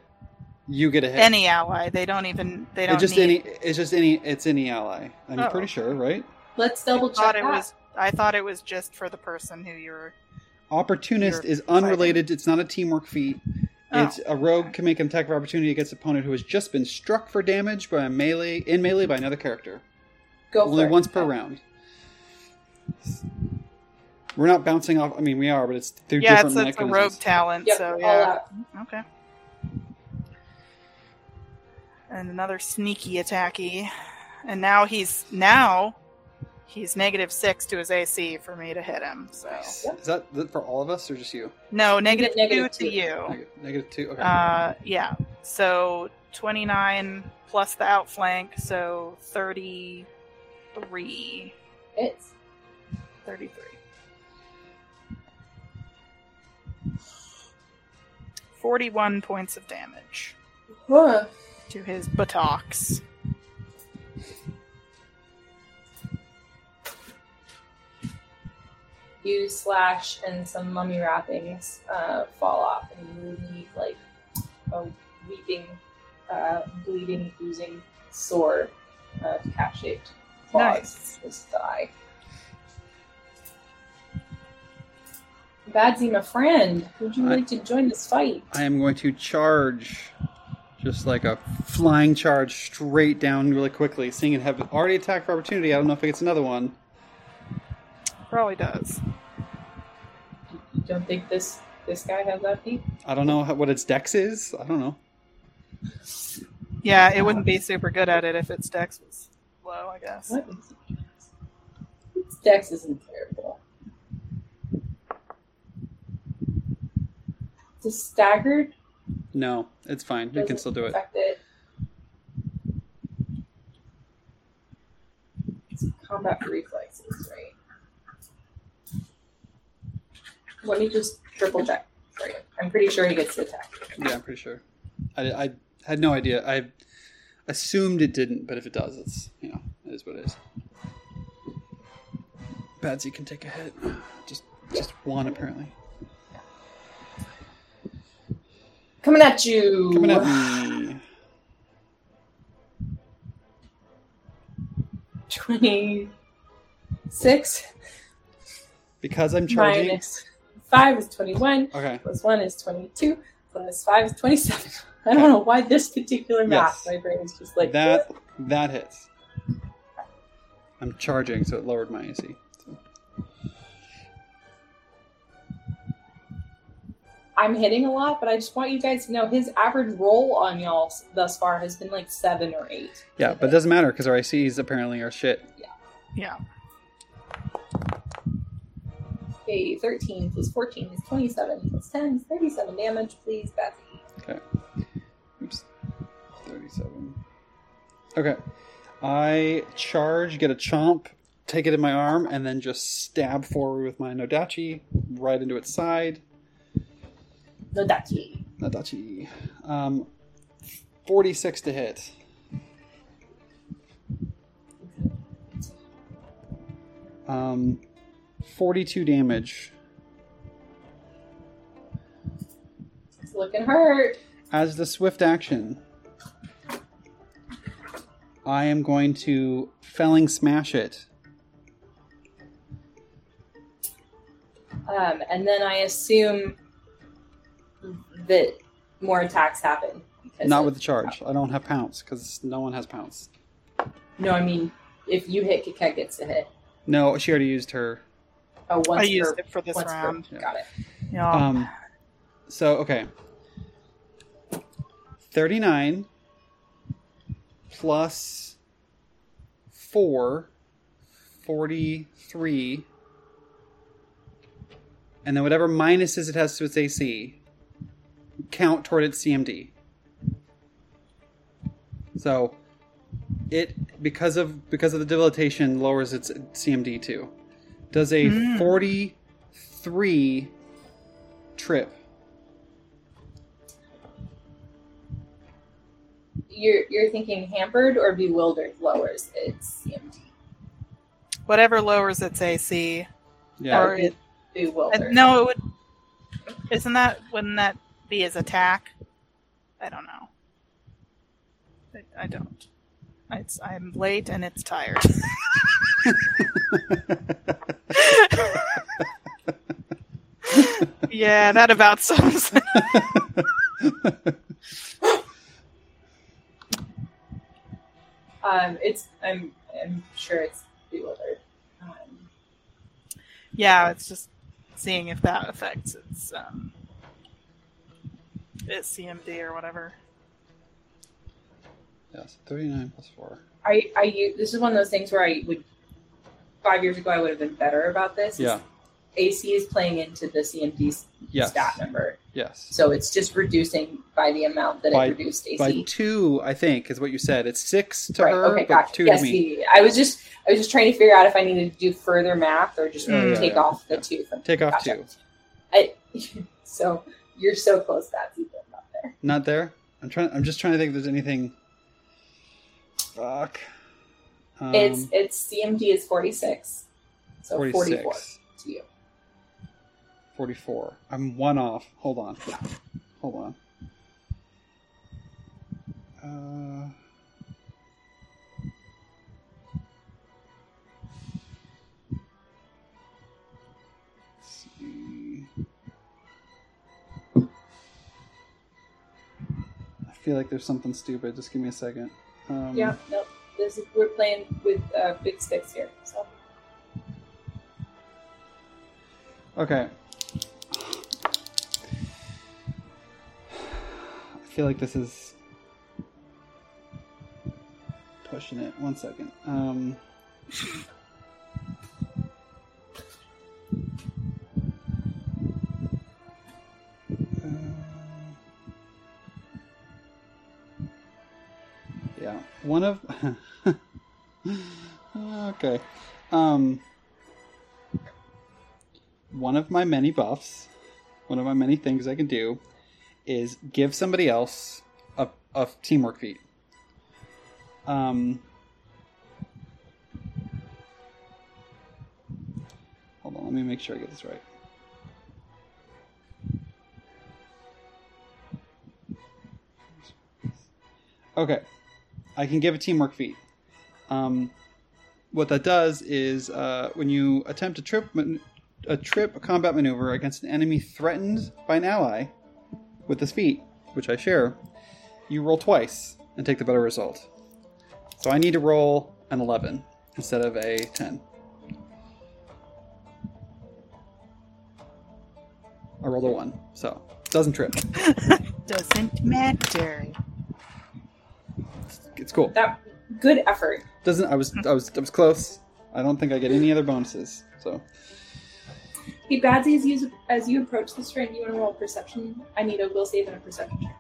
Speaker 1: you get a hit.
Speaker 3: Any ally. They don't even. They don't
Speaker 1: it's just
Speaker 3: need.
Speaker 1: any. It's just any. It's any ally. I'm
Speaker 3: Oh.
Speaker 1: pretty sure, right?
Speaker 2: Let's
Speaker 3: I
Speaker 2: double
Speaker 3: thought
Speaker 2: check
Speaker 3: it
Speaker 2: that.
Speaker 3: was. I thought it was just for the person who you're.
Speaker 1: Opportunist
Speaker 3: You're
Speaker 1: is unrelated. It's not a teamwork feat.
Speaker 3: Oh,
Speaker 1: It's a rogue can make an attack of opportunity against an opponent who has just been struck for damage by a melee in melee by another character.
Speaker 2: Go
Speaker 1: Only
Speaker 2: for it.
Speaker 1: once per oh. round. We're not bouncing off. I mean, we are, but it's through
Speaker 3: yeah,
Speaker 1: different
Speaker 3: it's, it's a rogue talent.
Speaker 2: Yep,
Speaker 3: so yeah.
Speaker 2: out.
Speaker 3: Okay. And another sneaky attacky. And now he's now he's negative six to his AC for me to hit him. So
Speaker 1: Nice. Is that that for all of us or just you?
Speaker 3: no negative,
Speaker 2: negative
Speaker 3: two to you.
Speaker 1: Negative Two. Okay.
Speaker 3: Uh, yeah. So twenty nine plus the outflank, so thirty three.
Speaker 2: It's
Speaker 3: 33. Forty-one points of damage
Speaker 2: Huh.
Speaker 3: to his buttocks.
Speaker 2: You slash and some mummy wrappings uh, fall off, and you leave like a weeping, uh, bleeding, oozing sore, uh, cat-shaped claws
Speaker 3: Nice.
Speaker 2: his thigh. Badsy, my friend, would you
Speaker 1: I-
Speaker 2: like to join this fight?
Speaker 1: I am going to charge, just like a flying charge, straight down really quickly. Seeing it have already attacked for opportunity, I don't know if it gets another one.
Speaker 3: Probably does.
Speaker 2: You don't think this this guy has that feat?
Speaker 1: I don't know how, what its dex is. I don't know.
Speaker 3: Yeah, it wouldn't be super good at it if its dex was low, I guess.
Speaker 2: What is Its dex isn't terrible. It's staggered.
Speaker 1: No, it's fine. You can
Speaker 2: doesn't
Speaker 1: still do it.
Speaker 2: it. It's combat reflexes, right? Let me just triple check for you. I'm pretty sure he gets to attack.
Speaker 1: Yeah, I'm pretty sure. I, I had no idea. I assumed it didn't, but if it does, it's you know it is what it is. Badsy can take a hit. Just just one apparently.
Speaker 2: Coming at you.
Speaker 1: Coming at me.
Speaker 2: 26
Speaker 1: Because I'm charging.
Speaker 2: minus 5 is 21.
Speaker 1: Okay.
Speaker 2: plus one is 22, plus five is 27. <laughs> I don't know why this particular math.
Speaker 1: Yes.
Speaker 2: My brain is just like
Speaker 1: That that hits. I'm charging, so it lowered my AC. So-
Speaker 2: I'm hitting a lot, but I just want you guys to know his average roll on y'all thus far has been like seven or eight.
Speaker 1: Yeah, but it doesn't matter because our ICs apparently are shit.
Speaker 3: Yeah. Yeah.
Speaker 2: Okay, 13 plus 14 is 27 plus 10 is 37 damage. Please, Betsy. Okay.
Speaker 1: Oops. 37. Okay. I charge, get a chomp, take it in my arm, and then just stab forward with my Nodachi right into its side.
Speaker 2: No, Dachi.
Speaker 1: Nodachi. Um, 46 to hit. Um, 42 damage.
Speaker 2: It's looking hurt.
Speaker 1: As the swift action, I am going to felling smash it.
Speaker 2: Um, and then I assume that more attacks happen.
Speaker 1: Not with the charge. I don't have pounce because no one has pounce.
Speaker 2: No, I mean, if you hit, Kikek gets a hit.
Speaker 1: No, she already used her.
Speaker 2: Oh, once
Speaker 3: I used
Speaker 2: per,
Speaker 3: it for this
Speaker 2: once per-
Speaker 3: round.
Speaker 1: Yeah.
Speaker 2: Got it.
Speaker 3: Yeah.
Speaker 1: Um, so okay, thirty nine plus four, 43, and then whatever minuses it has to its AC count toward its CMD. So it because of because of the debilitation lowers its CMD too. Does a
Speaker 3: hmm.
Speaker 1: forty three trip.
Speaker 2: You're you're thinking hampered or bewildered lowers its CMD.
Speaker 3: Whatever lowers its AC.
Speaker 1: Yeah.
Speaker 3: Or
Speaker 2: it, bewildered.
Speaker 3: no, it would. Isn't that wouldn't that be his attack? I don't know. I, I don't. It's, I'm late and it's tired. <laughs> <laughs> yeah, that about sums it.
Speaker 2: Um, it's I'm I'm sure it's bewildered. Um,
Speaker 3: Yeah, it's just seeing if that affects its um, its CMD or whatever.
Speaker 1: yes, 39 plus 4.
Speaker 2: I I use, this is one of those things where I would five years ago I would have been better about this.
Speaker 1: Yeah.
Speaker 2: AC is playing into the CMD
Speaker 1: Yes.
Speaker 2: stat number,
Speaker 1: Yes.
Speaker 2: so it's just reducing by the amount that
Speaker 1: By-
Speaker 2: it reduced AC.
Speaker 1: By two, I think, is what you said. It's six to
Speaker 2: right.
Speaker 1: her,
Speaker 2: okay.
Speaker 1: but
Speaker 2: Gotcha.
Speaker 1: two
Speaker 2: yes.
Speaker 1: to me.
Speaker 2: I was just I was just trying to figure out if I needed to do further math or just
Speaker 3: yeah,
Speaker 2: take
Speaker 1: yeah,
Speaker 2: off the
Speaker 1: yeah.
Speaker 2: two from
Speaker 1: Take off
Speaker 2: Gotcha.
Speaker 1: two.
Speaker 2: I, <laughs> so you're so close. That's even not there.
Speaker 1: Not there. I'm trying. I'm just trying to think if there's anything. Fuck. Um,
Speaker 2: it's it's CMD is 46, so 44 to you.
Speaker 1: 44. I'm one off. Hold on. Hold on. Uh. I feel like there's something stupid. Just give me a second. Um,
Speaker 2: Yeah, no, this is, we're playing with uh, big sticks here. So
Speaker 1: Okay. I feel like this is pushing it. One second. Um, one of. <laughs> okay. Um one of my many buffs, one of my many things I can do, is give somebody else a, a teamwork feat. Um, hold on, let me make sure I get this right. Okay, I can give a teamwork feat. Um, what that does is uh, when you attempt a trip a trip combat maneuver against an enemy threatened by an ally with this feat, which I share, you roll twice and take the better result. So I need to roll an 11 instead of a 10. I rolled a 1, so doesn't trip. <laughs>
Speaker 3: Doesn't matter.
Speaker 1: It's cool.
Speaker 2: that good effort.
Speaker 1: Doesn't I was I was I was close. I don't think I get any other bonuses. So
Speaker 2: Hey, Badsy, as you as you approach this friend, you want to roll perception. I need a will save and a perception check.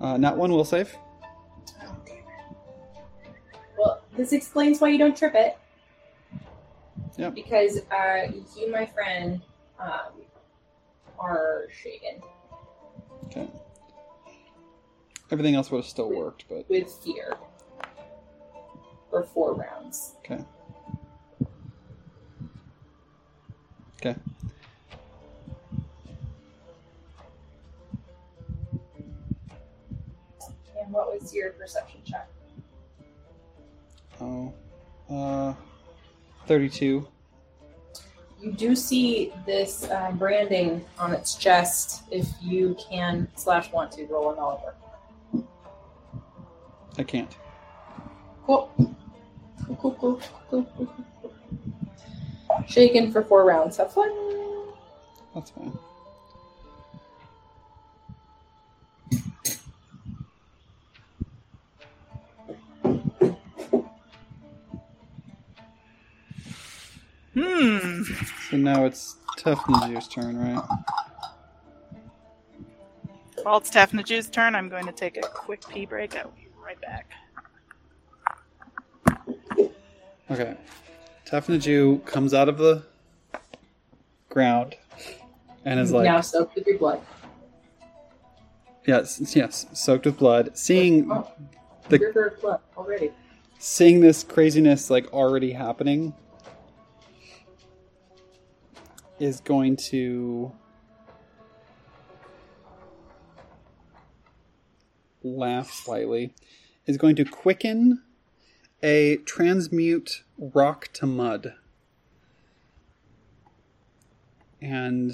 Speaker 1: uh, not one will save.
Speaker 2: Well, this explains why you don't trip it.
Speaker 1: Yep.
Speaker 2: Because uh, you, my friend, um, are shaken
Speaker 1: Okay. Everything else would have still worked, but
Speaker 2: with fear for four rounds.
Speaker 1: okay. Okay.
Speaker 2: And what was your perception check?
Speaker 1: Oh. Uh. Thirty-two.
Speaker 2: You do see this uh, branding on its chest. If you can slash want to roll an Oliver.
Speaker 1: I can't.
Speaker 2: Cool. Cool, cool, cool, cool, cool, cool. Shaken for four rounds. Have fun.
Speaker 1: That's fine.
Speaker 3: Hmm.
Speaker 1: So now it's Tefnaju's turn, right?
Speaker 3: While it's Tefnaju's turn, I'm going to take a quick pee break. I'll be right back.
Speaker 1: Okay. Tefnaju comes out of the ground and is like,
Speaker 2: now soaked with your blood.
Speaker 1: yes, yes, soaked with blood. Seeing
Speaker 2: Oh,
Speaker 1: The-
Speaker 2: river blood already.
Speaker 1: seeing this craziness like already happening is going to laugh slightly, is going to quicken a transmute rock to mud. And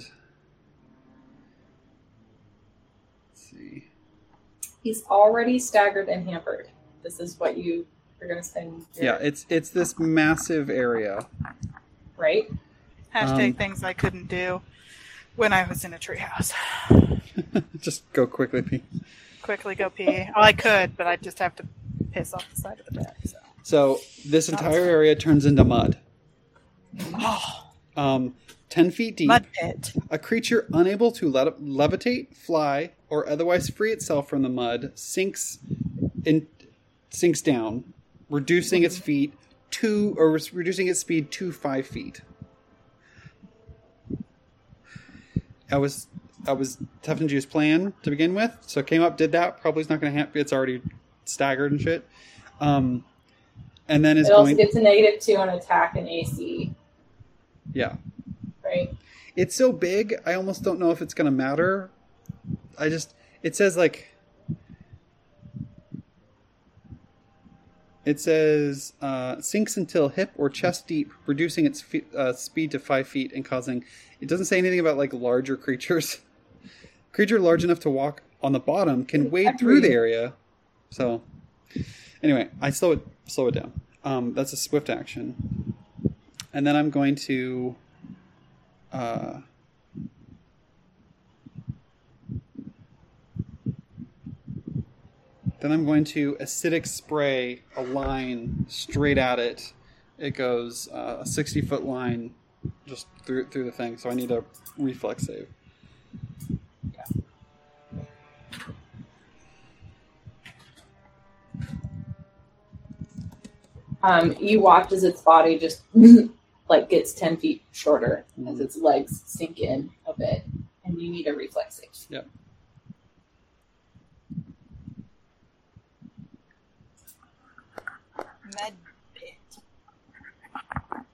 Speaker 1: let's see.
Speaker 2: He's already staggered and hampered. This is what you are going to spend. Your,
Speaker 1: Yeah, it's it's this massive area.
Speaker 2: right.
Speaker 3: Hashtag
Speaker 1: Um,
Speaker 3: things I couldn't do when I was in a treehouse. <laughs>
Speaker 1: Just go quickly, P.
Speaker 3: Quickly go pee. Oh, I could, but I'd just have to piss off the side of the bed. So.
Speaker 1: So this entire area turns into mud.
Speaker 3: Oh,
Speaker 1: Um, ten feet deep.
Speaker 3: mud pit.
Speaker 1: A creature unable to le- levitate, fly, or otherwise free itself from the mud sinks in sinks down, reducing its feet to or reducing its speed to five feet. I was I was Tefnaju's plan to begin with, so came up, did that. Probably is not going to happen. It's already staggered and shit. Um, and then is
Speaker 2: It also
Speaker 1: going
Speaker 2: gets a negative two on attack and AC.
Speaker 1: yeah.
Speaker 2: Right.
Speaker 1: it's so big i almost don't know if it's going to matter i just it says like it says uh, sinks until hip or chest deep reducing its fe- uh, speed to five feet and causing it doesn't say anything about like larger creatures <laughs> creature large enough to walk on the bottom can wade through the area so anyway i slow it slow it down um, that's a swift action and then i'm going to uh, then I'm going to acidic spray a line straight at it. It goes uh, a 60 foot line just through through the thing. So I need a reflex save.
Speaker 2: Um, you watch as its body just <laughs> like gets ten feet shorter as
Speaker 1: Mhm.
Speaker 2: its legs sink in a bit, and you need a reflex save.
Speaker 1: Yep.
Speaker 3: Mud pit.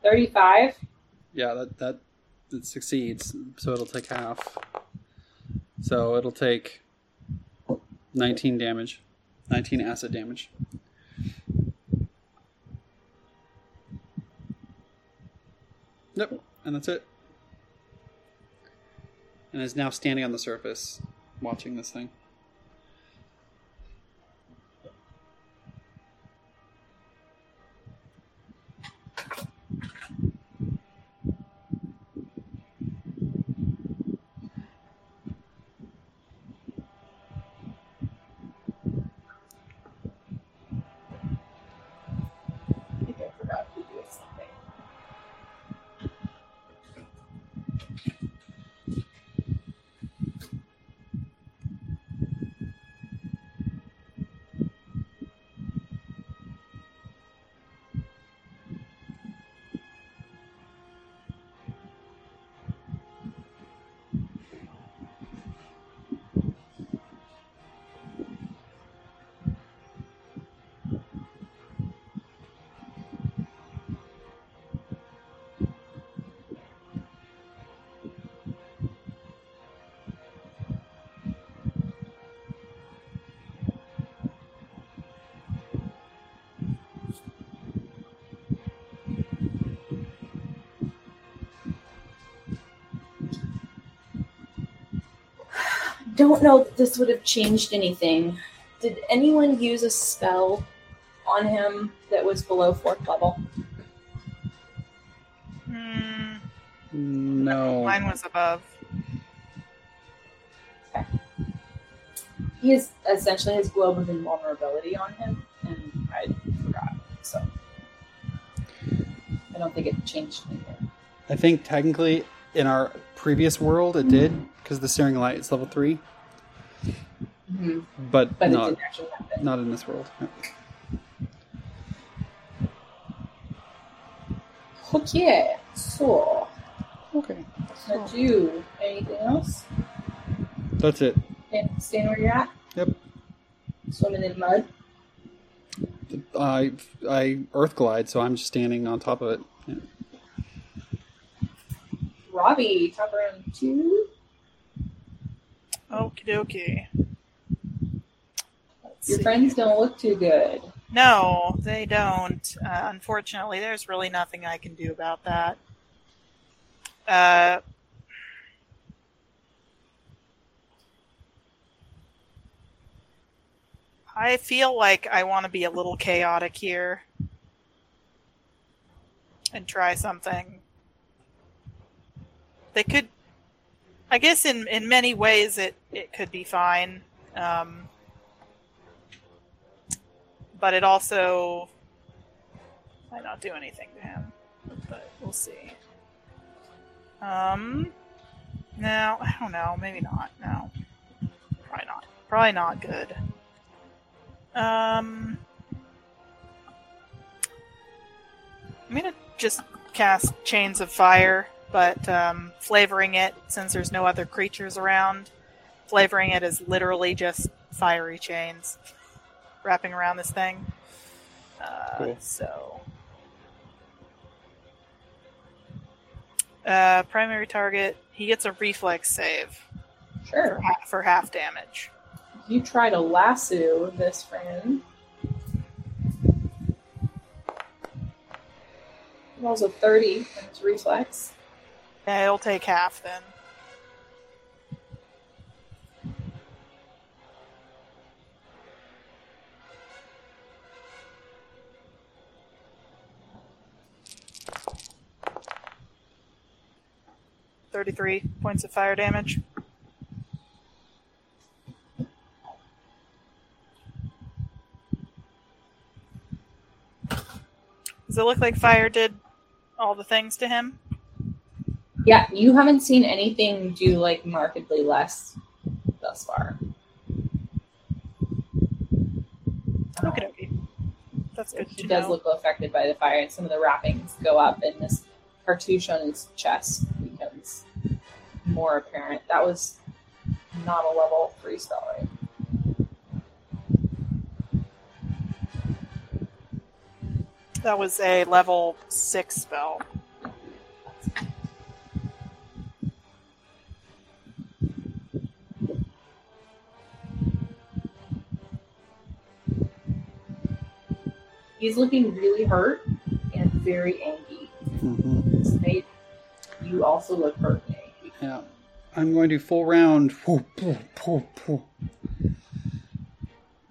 Speaker 2: Thirty-five.
Speaker 1: Yeah, that that it succeeds. So it'll take half. So it'll take 19 damage, 19 acid damage. Yep, and that's it. And is now standing on the surface, watching this thing.
Speaker 2: Know that this would have changed anything. Did anyone use a spell on him that was below fourth level?
Speaker 3: Hmm,
Speaker 1: No.
Speaker 3: mine was above.
Speaker 2: He is essentially his globe of invulnerability on him, and I forgot. So I don't think it changed anything.
Speaker 1: I think technically in our previous world it did because the Searing Light is level three,
Speaker 2: Mm-hmm.
Speaker 1: but,
Speaker 2: But
Speaker 1: not
Speaker 2: didn't actually happen.
Speaker 1: not in this world. Yep.
Speaker 2: Okay, so
Speaker 1: Okay,
Speaker 2: now do anything else?
Speaker 1: that's it.
Speaker 2: And staying where you're at?
Speaker 1: Yep.
Speaker 2: Swimming in mud?
Speaker 1: I I earth glide, so I'm just standing on top of it. Yeah.
Speaker 2: Robbie, top round two?
Speaker 3: Okie dokie.
Speaker 2: Your
Speaker 3: see.
Speaker 2: friends don't look too good.
Speaker 3: No, they don't. Uh, unfortunately, there's really nothing I can do about that. Uh, I feel like I want to be a little chaotic here and try something. They could, I guess, in in many ways, it it could be fine. Um, but it also might not do anything to him. But we'll see. Um, no, I don't know. Maybe not. No, probably not. Probably not good. Um, I'm gonna just cast Chains of Fire, but um, flavoring it since there's no other creatures around. Flavoring it is literally just fiery chains wrapping around this thing. Uh,
Speaker 1: Cool.
Speaker 3: So, uh, primary target. He gets a reflex save
Speaker 2: Sure.
Speaker 3: for half, for half damage.
Speaker 2: You try to lasso this friend. Rolls a 30 on his reflex.
Speaker 3: Yeah, he'll take half then. Thirty-three points of fire damage. Does it look like fire did all the things to him?
Speaker 2: Yeah, you haven't seen anything do like markedly less thus far.
Speaker 3: Okay, okay. That's good
Speaker 2: He does
Speaker 3: know.
Speaker 2: look affected by the fire, and some of the wrappings go up, and this cartouche on his chest more apparent. That was not a level three spell, right?
Speaker 3: That was a level six spell.
Speaker 2: He's looking really hurt and very angry.
Speaker 1: Mm-hmm.
Speaker 2: Snape, you also look hurt and angry.
Speaker 1: Yeah. I'm going to full round.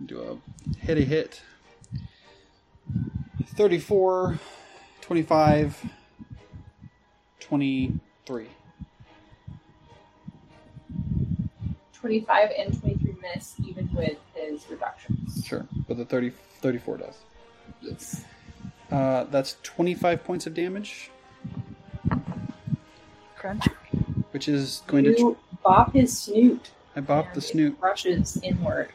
Speaker 1: Do a hit a hit. 34, 25, 23.
Speaker 2: 25 and 23 miss, even with his reductions.
Speaker 1: Sure. But the 30, 34 does.
Speaker 2: Yes.
Speaker 1: Uh, that's 25 points of damage,
Speaker 3: Crunch.
Speaker 1: Which is going to.
Speaker 2: You bop his snoot.
Speaker 1: I bop
Speaker 2: and
Speaker 1: the
Speaker 2: it
Speaker 1: snoot.
Speaker 2: brushes inward.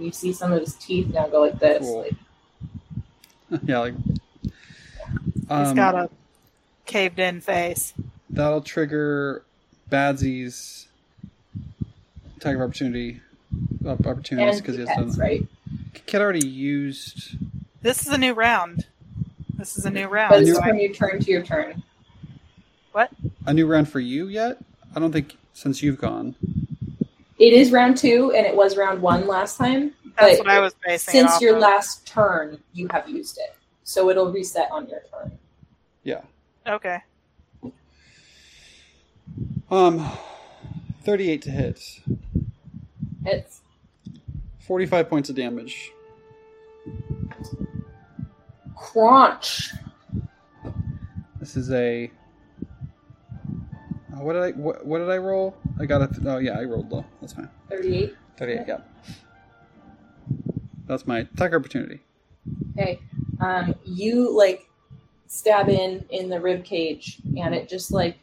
Speaker 2: You see some of his teeth now go like this.
Speaker 1: Cool.
Speaker 2: Like, <laughs>
Speaker 1: yeah, like.
Speaker 3: He's
Speaker 1: Um,
Speaker 3: got a caved in face.
Speaker 1: That'll trigger Badsy's attack of opportunity. Op- opportunities because he has
Speaker 2: pets,
Speaker 1: done.
Speaker 2: right?
Speaker 1: Kid already used.
Speaker 3: This is a new round. This is a new
Speaker 2: But
Speaker 3: round.
Speaker 2: it's
Speaker 3: so I-
Speaker 2: from your turn to your turn.
Speaker 1: A new round for you yet? I don't think since you've gone.
Speaker 2: It is round two, and it was round one last time.
Speaker 3: that's what I was basing it
Speaker 2: Since
Speaker 3: off
Speaker 2: your
Speaker 3: of.
Speaker 2: last turn, you have used it. So it'll reset on your turn.
Speaker 1: Yeah.
Speaker 3: Okay.
Speaker 1: Um, thirty-eight to hit,
Speaker 2: It's
Speaker 1: forty-five points of damage.
Speaker 2: crunch.
Speaker 1: This is a. Uh, what did I what, what did I roll? I got a. Th- oh yeah, I rolled low. That's fine.
Speaker 2: 38.
Speaker 1: Thirty-eight. Yeah. That's my attack opportunity.
Speaker 2: Okay. Um, you like stab in in the rib cage, and it just like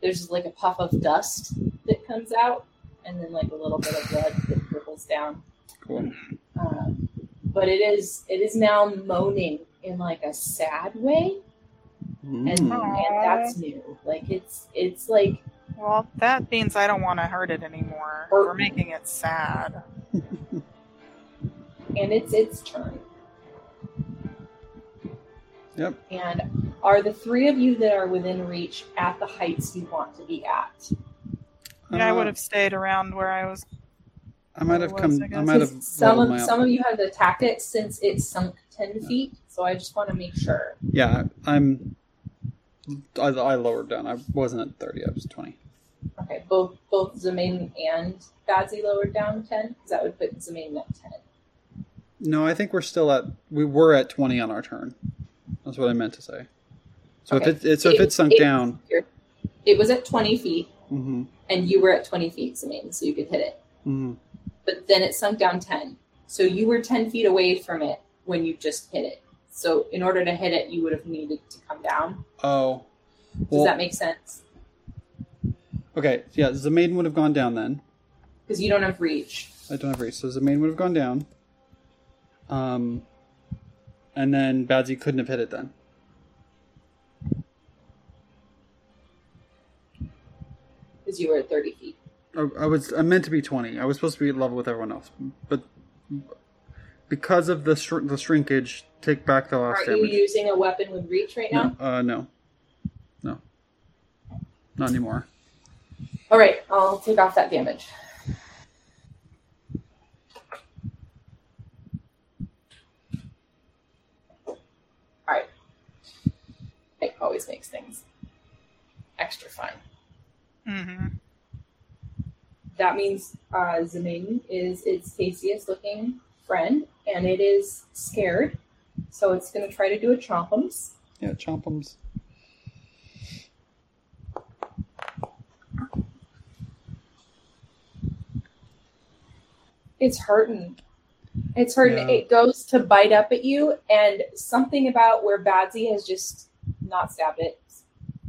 Speaker 2: there's like a puff of dust that comes out, and then like a little bit of blood that trickles down.
Speaker 1: Cool.
Speaker 2: Um, but it is it is now moaning in like a sad way,
Speaker 1: Mm.
Speaker 2: and that's new. Like it's it's like
Speaker 3: Well, that means I don't want to hurt it anymore.
Speaker 2: Or-
Speaker 3: We're making it sad. <laughs>
Speaker 2: and it's its turn.
Speaker 1: Yep.
Speaker 2: And are the three of you that are within reach at the heights you want to be at?
Speaker 3: Yeah, I
Speaker 1: Uh,
Speaker 3: would have stayed around where I was.
Speaker 1: I might have
Speaker 3: Otherwise,
Speaker 1: come.
Speaker 3: I
Speaker 1: I might have.
Speaker 2: some of some of you have attacked it since it's sunk ten feet. So I just want to make sure.
Speaker 1: Yeah, I'm. I, I lowered down. I wasn't at thirty. I was twenty.
Speaker 2: Okay, both both Zemain and Badsy lowered down ten. Because that would put Zemain at ten.
Speaker 1: No, I think we're still at. We were at twenty on our turn. That's what I meant to say. So
Speaker 2: Okay.
Speaker 1: if it, it's so if
Speaker 2: It-
Speaker 1: it sunk
Speaker 2: it-
Speaker 1: down.
Speaker 2: It was at twenty feet,
Speaker 1: hmm
Speaker 2: and you were at twenty feet, Zemain, so you could hit it.
Speaker 1: hmm
Speaker 2: But then it sunk down ten. So you were ten feet away from it when you just hit it. So in order to hit it, you would have needed to come down.
Speaker 1: Oh.
Speaker 2: Does that make sense?
Speaker 1: okay. Yeah, the maiden would have gone down then.
Speaker 2: Because you don't have reach.
Speaker 1: I don't have reach, so the maiden would have gone down. Um, and then Badsy couldn't have hit it then.
Speaker 2: Because you were at thirty feet.
Speaker 1: I, I was I meant to be twenty. I was supposed to be at level with everyone else, but because of the shr- the shrinkage, take back the last
Speaker 2: Aren't you using a weapon with reach right now?
Speaker 1: No, uh, no, no, not anymore.
Speaker 2: All right, I'll take off that damage. All right. It always makes things extra fun.
Speaker 3: Mm-hmm.
Speaker 2: That means uh, Zemain is its tastiest looking friend, and it is scared. So it's going to try to do a chompums.
Speaker 1: Yeah, chompums.
Speaker 2: It's hurting. It's hurting.
Speaker 1: Yeah.
Speaker 2: It goes to bite up at you, and something about where Badsy has just not stabbed it.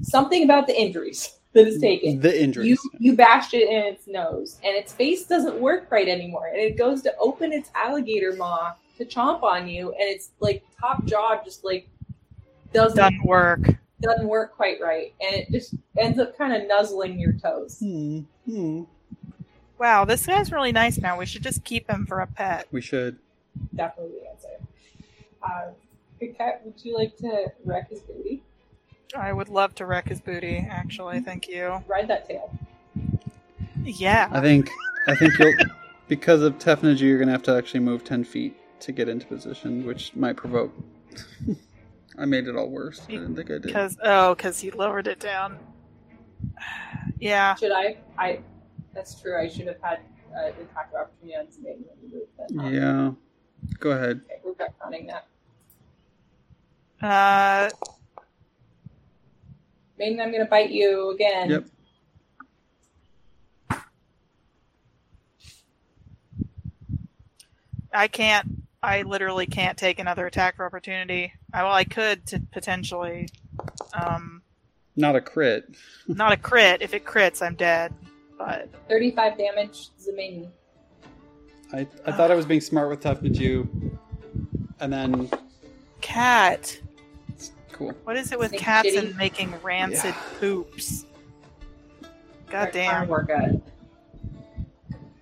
Speaker 2: Something about the injuries that it's taken.
Speaker 1: The injury.
Speaker 2: You
Speaker 1: injuries.
Speaker 2: you bashed it in its nose, and its face doesn't work right anymore. And it goes to open its alligator maw to chomp on you, and its like top jaw just like doesn't
Speaker 3: Doesn't work.
Speaker 2: doesn't work quite right, and it just ends up kind of nuzzling your toes.
Speaker 1: Hmm. Hmm.
Speaker 3: Wow, this guy's really nice now. We should just keep him for a pet.
Speaker 1: We should.
Speaker 2: Definitely the answer. Uh, Big Cat, would you like to wreck his booty?
Speaker 3: I would love to wreck his booty, actually. Thank you.
Speaker 2: Ride that tail.
Speaker 3: Yeah.
Speaker 1: I think. I think you'll. Because of Tefnaju, you're gonna have to actually move ten feet to get into position, which might provoke. <laughs> I made it all worse. I didn't think I did.
Speaker 3: Because oh, because he lowered it down. <sighs> Yeah.
Speaker 2: Should I? I. That's true. I should have had uh, the attack of opportunity on Zemain when you moved. But,
Speaker 1: Yeah. Go ahead.
Speaker 2: Okay, we're retconning that.
Speaker 3: Uh,
Speaker 2: Maiden, I'm going to bite you again.
Speaker 1: Yep.
Speaker 3: I can't. I literally can't take another attack for opportunity. I, well, I could to potentially. Um,
Speaker 1: Not a crit.
Speaker 3: not a crit. If it crits, I'm dead. But
Speaker 2: 35 damage, Zemain.
Speaker 1: I, I thought I was being smart with Tefnaju, and then
Speaker 3: cat.
Speaker 1: Cool.
Speaker 3: What is it with
Speaker 2: Think
Speaker 3: cats
Speaker 2: shitty?
Speaker 3: and making rancid poops? God
Speaker 2: Alright, fine,
Speaker 3: damn.
Speaker 2: Work at it.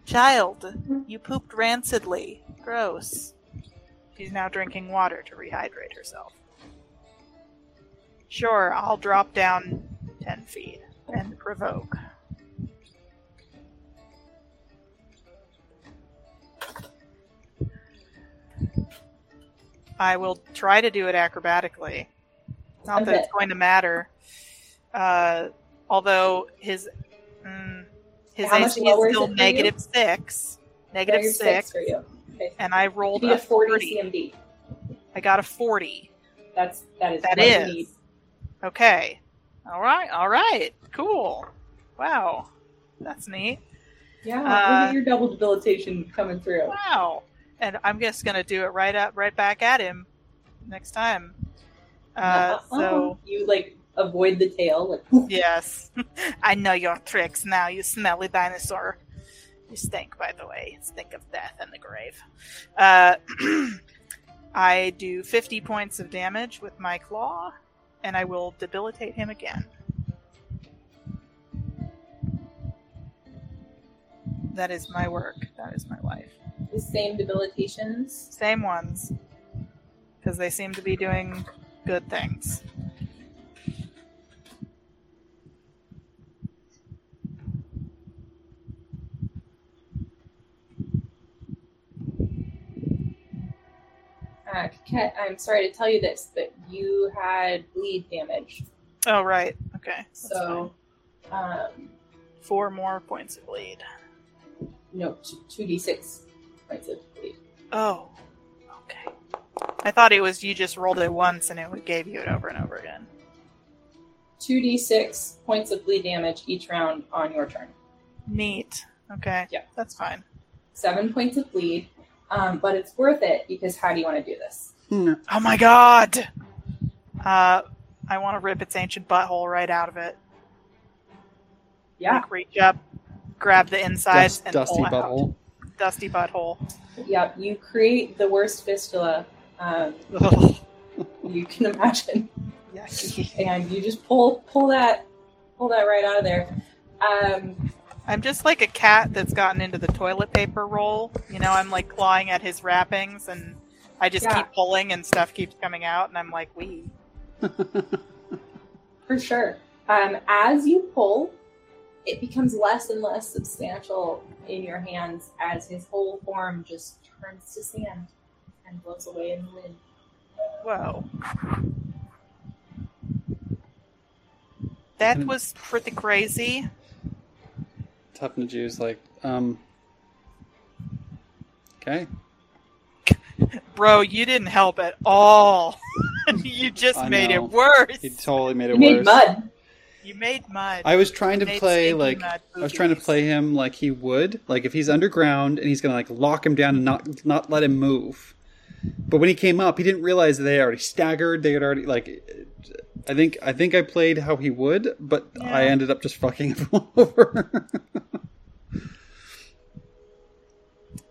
Speaker 3: Child, you pooped rancidly. Gross. She's now drinking water to rehydrate herself. Sure, I'll drop down 10 feet and provoke. I will try to do it acrobatically. Not that it's going to matter. Uh, although his mm, his
Speaker 2: How
Speaker 3: AC is
Speaker 2: is
Speaker 3: still
Speaker 2: you?
Speaker 3: negative six. Negative
Speaker 2: Negative
Speaker 3: six,
Speaker 2: for you. Okay.
Speaker 3: and I rolled a
Speaker 2: a 40
Speaker 3: 40.
Speaker 2: CMD.
Speaker 3: I got a 40.
Speaker 2: That's that is
Speaker 3: That is. Okay. All right. All right. Cool. Wow. That's neat.
Speaker 2: Yeah,
Speaker 3: Uh,
Speaker 2: look at your double debilitation coming through.
Speaker 3: Wow. And I'm just gonna do it right up, right back at him next time. Uh, <laughs> so
Speaker 2: you like avoid the tail, like <laughs>
Speaker 3: yes, <laughs> I know your tricks now. You smelly dinosaur. You stink, by the way. Stink of death and the grave. Uh, <clears throat> I do 50 points of damage with my claw, and I will debilitate him again. That is my work. That is my life.
Speaker 2: the same debilitations.
Speaker 3: Same ones. Because they seem to be doing good things.
Speaker 2: Uh, I'm sorry to tell you this, but you had bleed damage.
Speaker 3: Oh, right. Okay. That's
Speaker 2: so, um,
Speaker 3: four more points of bleed.
Speaker 2: No, 2d6 points of bleed.
Speaker 3: Oh, Okay. I thought it was you just rolled it once and it gave you it over and over again.
Speaker 2: Two d six points of bleed damage each round on your turn.
Speaker 3: Neat. Okay.
Speaker 2: Yeah.
Speaker 3: That's fine.
Speaker 2: Seven points of bleed, um, but it's worth it because how do you want to do this?
Speaker 1: Hmm.
Speaker 3: Oh my god! Uh, I want to rip its ancient butthole right out of it.
Speaker 2: Yeah,
Speaker 3: Like, reach up, grab the insides,
Speaker 1: Dust,
Speaker 3: and
Speaker 1: dusty
Speaker 3: pull it out.
Speaker 1: butthole.
Speaker 3: Dusty butthole.
Speaker 2: yeah. You create the worst fistula um, <laughs> you can imagine.
Speaker 3: Yucky.
Speaker 2: and you just pull pull that pull that right out of there. Um,
Speaker 3: I'm just like a cat that's gotten into the toilet paper roll. You know, I'm like clawing at his wrappings, and I just
Speaker 2: Yeah.
Speaker 3: keep pulling, and stuff keeps coming out, and I'm like, "Wee." <laughs>
Speaker 2: for sure. Um, as you pull, it becomes less and less substantial in your hands as his whole form just turns to sand and blows away in the wind.
Speaker 3: Whoa. That
Speaker 1: And-
Speaker 3: was pretty crazy.
Speaker 1: Tefnaju's like, um. Okay.
Speaker 3: Bro, you didn't help at all. <laughs> you just
Speaker 1: I
Speaker 3: made
Speaker 1: know.
Speaker 3: it worse.
Speaker 1: He totally made
Speaker 2: You
Speaker 1: it
Speaker 2: made
Speaker 1: worse.
Speaker 2: mud.
Speaker 3: You made mud.
Speaker 1: I was trying to
Speaker 3: You made
Speaker 1: play like I was trying to play him like he would, like if he's underground and he's gonna like lock him down and not not let him move. But when he came up, he didn't realize that they already staggered. They had already like. I think I think I played how he would, but I ended up just fucking <laughs> him over.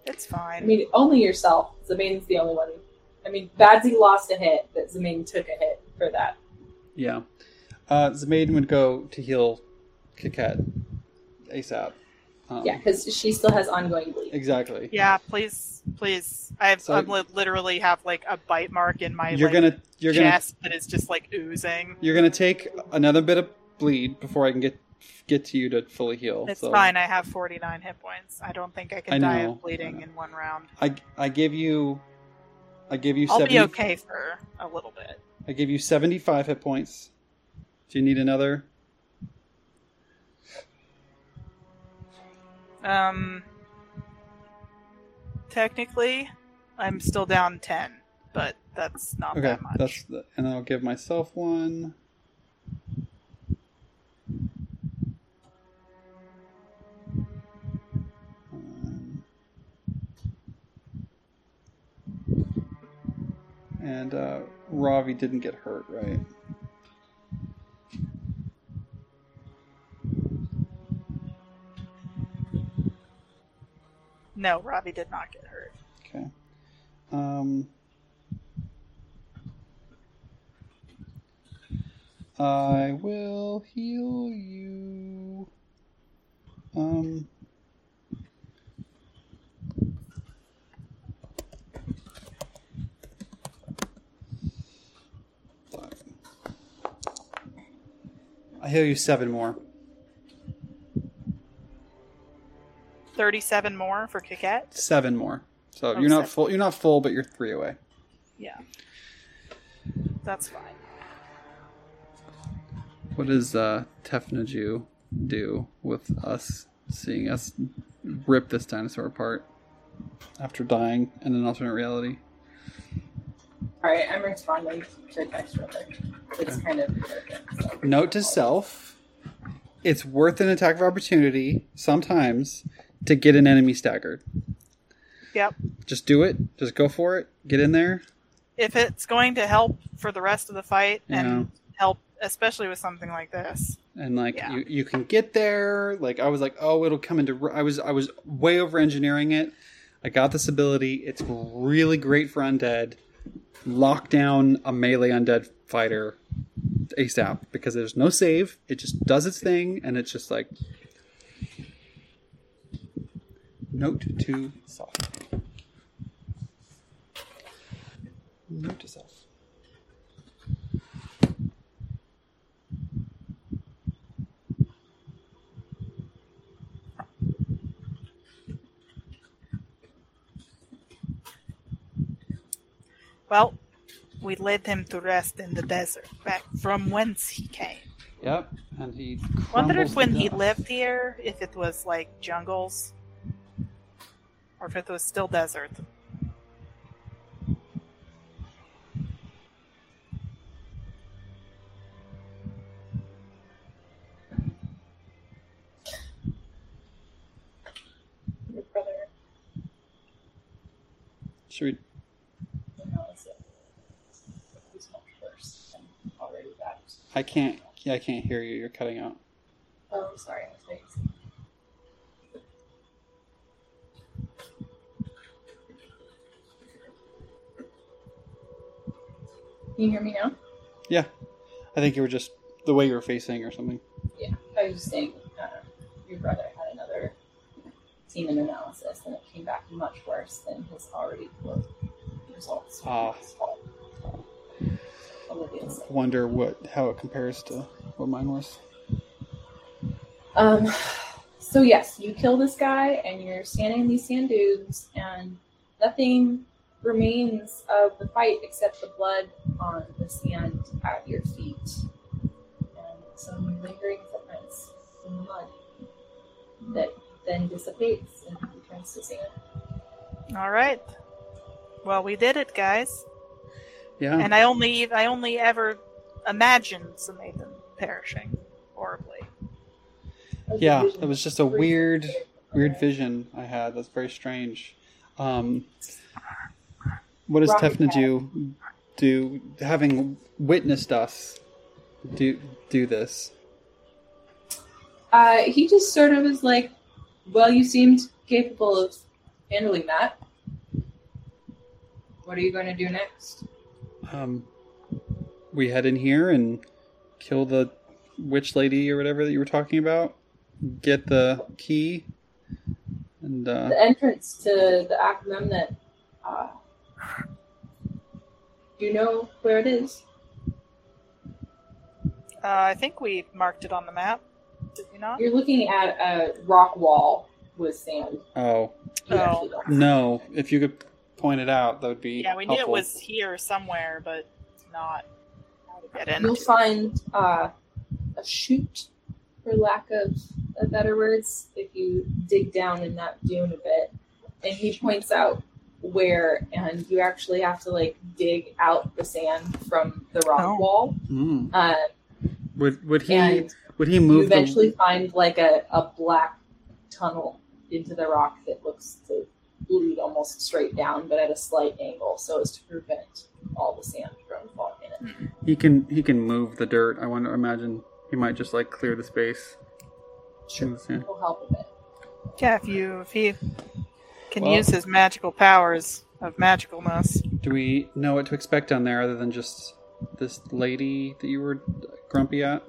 Speaker 3: It's fine.
Speaker 2: I mean, only yourself. Zamane's the only one. I mean, Badsy lost a hit, but Zamane took a hit for that.
Speaker 1: yeah, uh, Zamaiden would go to heal Kiket ASAP. Um,
Speaker 2: Yeah, because she still has ongoing bleed.
Speaker 1: exactly.
Speaker 3: Yeah, please, please. I've
Speaker 1: So-
Speaker 3: I li- literally have like a bite mark in my
Speaker 1: You're
Speaker 3: like,
Speaker 1: gonna you're gonna
Speaker 3: chest that is just like oozing.
Speaker 1: You're gonna take another bit of bleed before I can get get to you to fully heal.
Speaker 3: It's
Speaker 1: so
Speaker 3: fine. I have 49 hit points. I don't think I can
Speaker 1: I
Speaker 3: die of bleeding in one round.
Speaker 1: I I give you I give you
Speaker 3: I'll
Speaker 1: seventy.
Speaker 3: be okay for a little bit.
Speaker 1: I give you seventy five hit points. Do you need another?
Speaker 3: Um, technically, I'm still down 10, but that's not
Speaker 1: Okay,
Speaker 3: that much.
Speaker 1: that's the, and I'll give myself one. Um, and uh, Ravi didn't get hurt, right?
Speaker 3: No, Robbie did not get hurt.
Speaker 1: Okay. Um, I will heal you. Um. I heal you seven more.
Speaker 3: 37 more for Kiket.
Speaker 1: Seven more. So
Speaker 3: Oh,
Speaker 1: you're not
Speaker 3: seven.
Speaker 1: full. You're not full, but you're three away.
Speaker 3: Yeah. That's fine.
Speaker 1: What does uh, Tefnaju do with us seeing us rip this dinosaur apart after dying in an alternate reality?
Speaker 2: All right, I'm responding to a text real quick. It's kind of urgent. So.
Speaker 1: Note to self: It's worth an attack of opportunity sometimes to get an enemy staggered.
Speaker 3: Yep.
Speaker 1: Just do it. Just go for it. Get in there.
Speaker 3: If it's going to help for the rest of the fight
Speaker 1: Yeah.
Speaker 3: and help, especially with something like this.
Speaker 1: and like
Speaker 3: Yeah.
Speaker 1: you, you can get there like i was like oh it'll come into i was i was way over engineering it i got this ability it's really great for undead lock down a melee undead fighter asap because there's no save it just does its thing and it's just like note to self note to self
Speaker 3: Well, we led him to rest in the desert, back from whence he came.
Speaker 1: Yep. And he.
Speaker 3: Wonder if when he lived here, if it was like jungles, or if it was still desert.
Speaker 1: Should we?
Speaker 2: knows it. He's much worse than already that.
Speaker 1: I can't. Yeah, I can't hear you. You're cutting out.
Speaker 2: Oh, I'm sorry. I was making Can you hear me now?
Speaker 1: Yeah. I think you were just the way you were facing or something.
Speaker 2: Yeah, I was just saying, uh, your brother had another semen analysis, and it came back much worse than his already poor results.
Speaker 1: Ah.
Speaker 2: Olivia.
Speaker 1: Wonder what how it compares to what mine was.
Speaker 2: Um, so yes, you kill this guy, and you're standing in these sand dunes, and nothing remains of the fight except the blood on the sand at your feet, and some lingering footprints in the mud that then dissipates and returns to sand.
Speaker 3: All right. Well, we did it, guys.
Speaker 1: Yeah.
Speaker 3: And I only, I only ever imagined Nathan perishing horribly.
Speaker 1: yeah, that was just a weird, weird vision I had. That's very strange. Um, what does
Speaker 2: Rocket
Speaker 1: Tefna do? Do having witnessed us do do this?
Speaker 2: Uh, he just sort of is like, well, you seemed capable of handling that. What are you going to do next?
Speaker 1: Um, we head in here and kill the witch lady or whatever that you were talking about. Get the key, and uh,
Speaker 2: The entrance to the Akamemnet. Uh, do you know where it is?
Speaker 3: Uh, I think we marked it on the map. Did we not?
Speaker 2: You're looking at a rock wall with sand.
Speaker 1: oh
Speaker 2: You
Speaker 3: Oh.
Speaker 1: no, if you could point it out, that would be
Speaker 3: Yeah, we knew it was here somewhere, but not how to get in.
Speaker 2: You'll find uh, a chute, for lack of, of better words, if you dig down in that dune a bit. And he points out where, and you actually have to like dig out the sand from the rock
Speaker 3: Oh.
Speaker 2: wall.
Speaker 1: Mm.
Speaker 2: Uh,
Speaker 1: Would would he would he
Speaker 2: you
Speaker 1: move the
Speaker 2: eventually find like a, a black tunnel into the rock that looks to lead almost straight down, but at a slight angle, so as to prevent all the sand from falling in it.
Speaker 1: He can he can move the dirt. I wonder. Imagine he might just like clear the space.
Speaker 2: Sure.
Speaker 1: Yeah.
Speaker 2: It'll help a bit.
Speaker 3: Yeah, if you if he can
Speaker 1: Well-
Speaker 3: use his magical powers of magicalness.
Speaker 1: Do we know what to expect down there other than just this lady that you were grumpy at?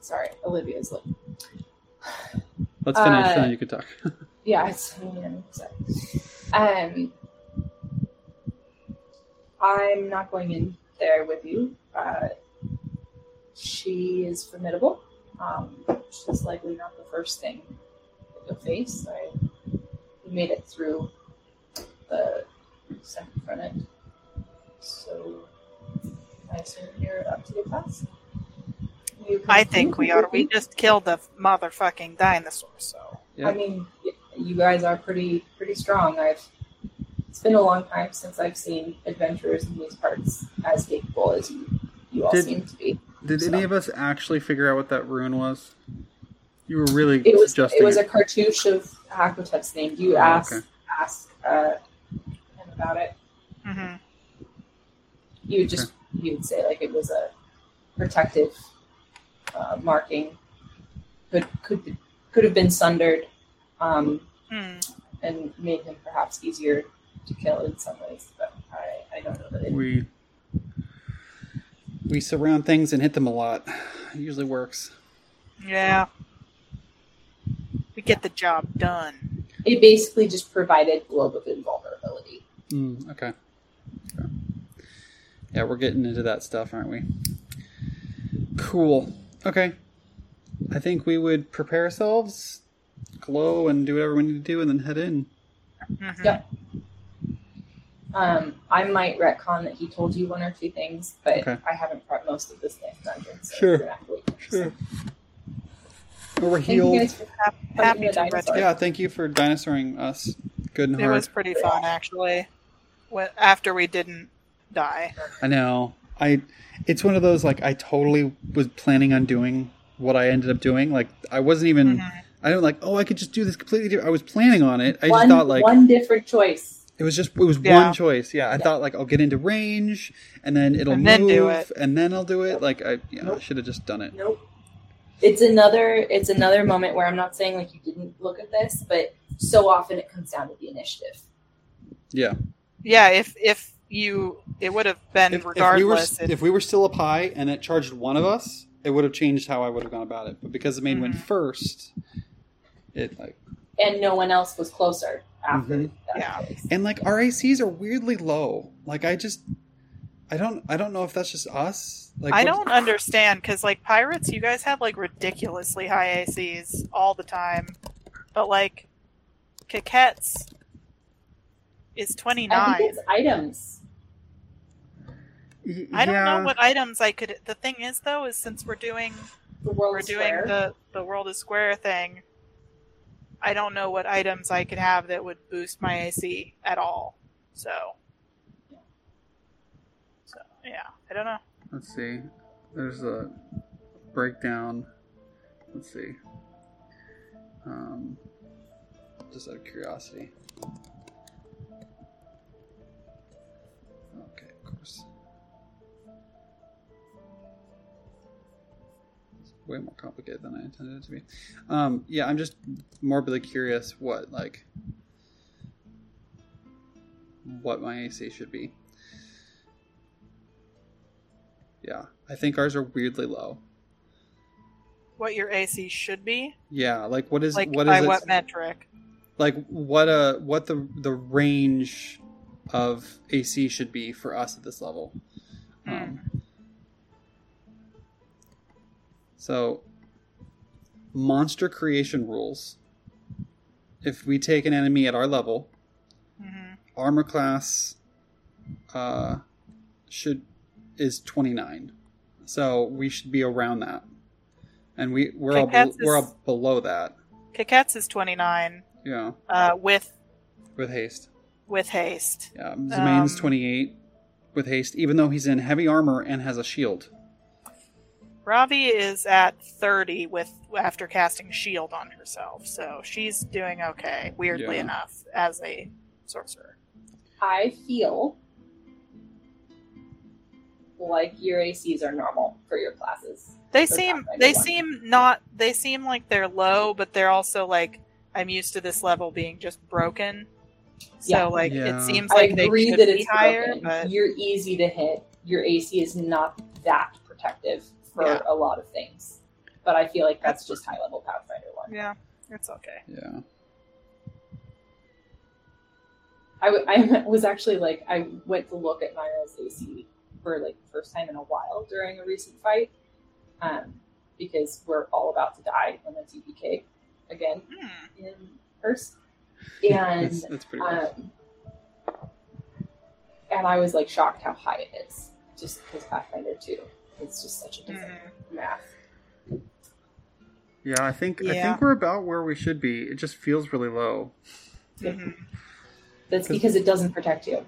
Speaker 2: Sorry, Olivia's like,
Speaker 1: Let's finish,
Speaker 2: Uh,
Speaker 1: then you could talk. <laughs>
Speaker 2: yeah, it's yeah, sorry. Um, I'm not going in there with you. Uh, she is formidable. Um, is likely not the first thing that you'll face. I we made it through the second front end, so I assume you're up to the task. You
Speaker 3: I think we are. We just killed the motherfucking dinosaur, so
Speaker 1: Yeah.
Speaker 2: I mean, you guys are pretty pretty strong. I've it's been a long time since I've seen adventurers in these parts as capable as you you all
Speaker 1: Did-
Speaker 2: seem to be.
Speaker 1: Did
Speaker 2: So-
Speaker 1: any of us actually figure out what that rune was? You were really
Speaker 2: It was
Speaker 1: suggesting
Speaker 2: it was a cartouche of Hakotep's name. You
Speaker 1: Oh,
Speaker 2: asked
Speaker 1: okay.
Speaker 2: asked uh, him about it.
Speaker 3: hmm
Speaker 2: You would just you would say like it was a protective uh, marking. Could could could have been sundered. Um,
Speaker 3: Hmm.
Speaker 2: and made him perhaps easier to kill in some ways, but I, I don't know that it
Speaker 1: we we surround things and hit them a lot. It usually works.
Speaker 3: yeah. We get the job done.
Speaker 2: It basically just provided globe of invulnerability.
Speaker 1: Mm, okay. okay. Yeah, we're getting into that stuff, aren't we? Cool. Okay. I think we would prepare ourselves, glow and do whatever we need to do, and then head in.
Speaker 3: Mhm.
Speaker 2: Yep. Um, I might retcon that he told you one or two things, but
Speaker 1: Okay.
Speaker 2: I haven't prepped most of this next dungeon. So
Speaker 1: Sure.
Speaker 2: you're gonna have to wait.
Speaker 1: Sure. We're
Speaker 2: Thank you
Speaker 1: healed.
Speaker 2: guys for
Speaker 3: Hap- Happy to
Speaker 2: dinosaur.
Speaker 3: retro.
Speaker 1: Yeah, thank you for dinosauring us. Good and
Speaker 3: It
Speaker 1: hard.
Speaker 3: was pretty fun actually. Wh- After we didn't die.
Speaker 1: I know. I. It's one of those like I totally was planning on doing what I ended up doing. Like I wasn't even.
Speaker 3: Mhm.
Speaker 1: I don't like. Oh, I could just do this completely different. I was planning on it. I
Speaker 2: one,
Speaker 1: just thought like
Speaker 2: one different choice.
Speaker 1: It was just it was
Speaker 3: Yeah.
Speaker 1: one choice. Yeah, I thought like I'll get into range and then it'll
Speaker 3: And
Speaker 1: move
Speaker 3: then do it.
Speaker 1: and then I'll do it.
Speaker 2: Nope.
Speaker 1: Like I yeah, I should have just done it.
Speaker 2: Nope. It's another it's another moment where I'm not saying like you didn't look at this, but so often it comes down to the initiative.
Speaker 1: Yeah.
Speaker 3: Yeah, if if you it would have been
Speaker 1: If, if we were
Speaker 3: regardless.
Speaker 1: if, we were still a pie and it charged one of us, it would have changed how I would have gone about it. But because the main went
Speaker 3: Mhm.
Speaker 1: first, it like
Speaker 2: And no one else was closer after
Speaker 1: Mhm.
Speaker 2: that
Speaker 3: Yeah.
Speaker 2: choice.
Speaker 1: and like our ACs are weirdly low. Like I just I don't I don't know if that's just us. Like
Speaker 3: I
Speaker 1: what-
Speaker 3: don't understand because like pirates, you guys have like ridiculously high ACs all the time, but like Coquette's is twenty nine.
Speaker 2: I
Speaker 3: nine.
Speaker 2: think items.
Speaker 1: Y-
Speaker 3: I don't
Speaker 1: yeah.
Speaker 3: know what items I could. The thing is, though, is since we're doing
Speaker 2: The world
Speaker 3: we're doing
Speaker 2: square.
Speaker 3: the the world is square thing, I don't know what items I could have that would boost my AC at all. So, so yeah, I don't know.
Speaker 1: Let's see. There's a breakdown. Let's see. Um, just out of curiosity. Way more complicated than I intended it to be. Um, yeah, I'm just morbidly curious what like what my AC should be. Yeah, I think ours are weirdly low.
Speaker 3: What your AC should be,
Speaker 1: Yeah, like what is
Speaker 3: like
Speaker 1: what
Speaker 3: by
Speaker 1: it?
Speaker 3: what metric?
Speaker 1: like what uh what the the range of AC should be for us at this level. Um, so monster creation rules. If we take an enemy at our level,
Speaker 3: hmm
Speaker 1: armor class uh should is 29. So we should be around that. And we we're all,
Speaker 3: Coquette's
Speaker 1: we're all below that.
Speaker 3: Coquette's is twenty nine
Speaker 1: Yeah,
Speaker 3: uh, with
Speaker 1: with haste.
Speaker 3: with haste.
Speaker 1: Yeah, Zemain's
Speaker 3: Um,
Speaker 1: 28 with haste, even though he's in heavy armor and has a shield.
Speaker 3: Ravi is at 30 with after casting shield on herself, so she's doing okay. Weirdly
Speaker 1: Yeah.
Speaker 3: enough, as a sorcerer.
Speaker 2: I feel like your ACs are normal for your classes.
Speaker 3: They
Speaker 2: For
Speaker 3: seem they
Speaker 2: one.
Speaker 3: seem not they seem like they're low, but they're also like I'm used to this level being just broken. So
Speaker 2: Yeah.
Speaker 3: like
Speaker 1: Yeah.
Speaker 3: it seems
Speaker 2: I
Speaker 3: like they
Speaker 2: agree
Speaker 3: should
Speaker 2: that
Speaker 3: be
Speaker 2: it's
Speaker 3: higher,
Speaker 2: broken.
Speaker 3: but
Speaker 2: You're easy to hit. Your AC is not that protective for
Speaker 3: Yeah.
Speaker 2: a lot of things. But I feel like that's just high level Pathfinder one.
Speaker 3: yeah, it's okay.
Speaker 1: Yeah.
Speaker 2: I, w- I <laughs> was actually like I went to look at Myra's AC for like the first time in a while during a recent fight, um, because we're all about to die in the TPK again
Speaker 3: Hmm.
Speaker 2: in first, and
Speaker 1: That's, that's pretty
Speaker 2: um, and I was like shocked how high it is, just because Pathfinder two, it's just such a different
Speaker 3: Mhm.
Speaker 2: math.
Speaker 1: Yeah, I think I think we're about where we should be. It just feels really low.
Speaker 3: Mhm.
Speaker 2: That's
Speaker 1: 'Cause-
Speaker 2: because it doesn't protect you.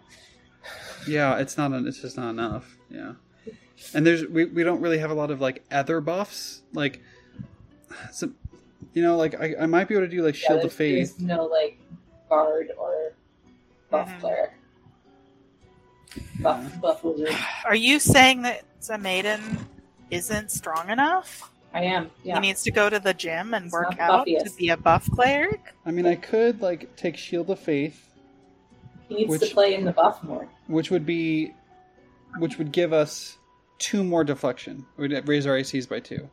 Speaker 1: Yeah, it's not. It's just not enough. Yeah, and there's we, we don't really have a lot of like other buffs. Like, some, you know, like I, I might be able to do like
Speaker 2: Yeah,
Speaker 1: Shield of
Speaker 2: there's,
Speaker 1: Faith.
Speaker 2: there's no like guard or buff
Speaker 3: Mhm.
Speaker 2: cleric, buff
Speaker 1: Yeah.
Speaker 2: buff wizard.
Speaker 3: Are you saying that a maiden isn't strong enough?
Speaker 2: I am. Yeah.
Speaker 3: He needs to go to the gym and
Speaker 2: It's
Speaker 3: work
Speaker 2: not
Speaker 3: out to be a buff cleric?
Speaker 1: I mean, I could like take Shield of Faith,
Speaker 2: He needs
Speaker 1: Which-
Speaker 2: to play in the buff more.
Speaker 1: which would be, which would give us two more deflection. It would raise our ACs by two.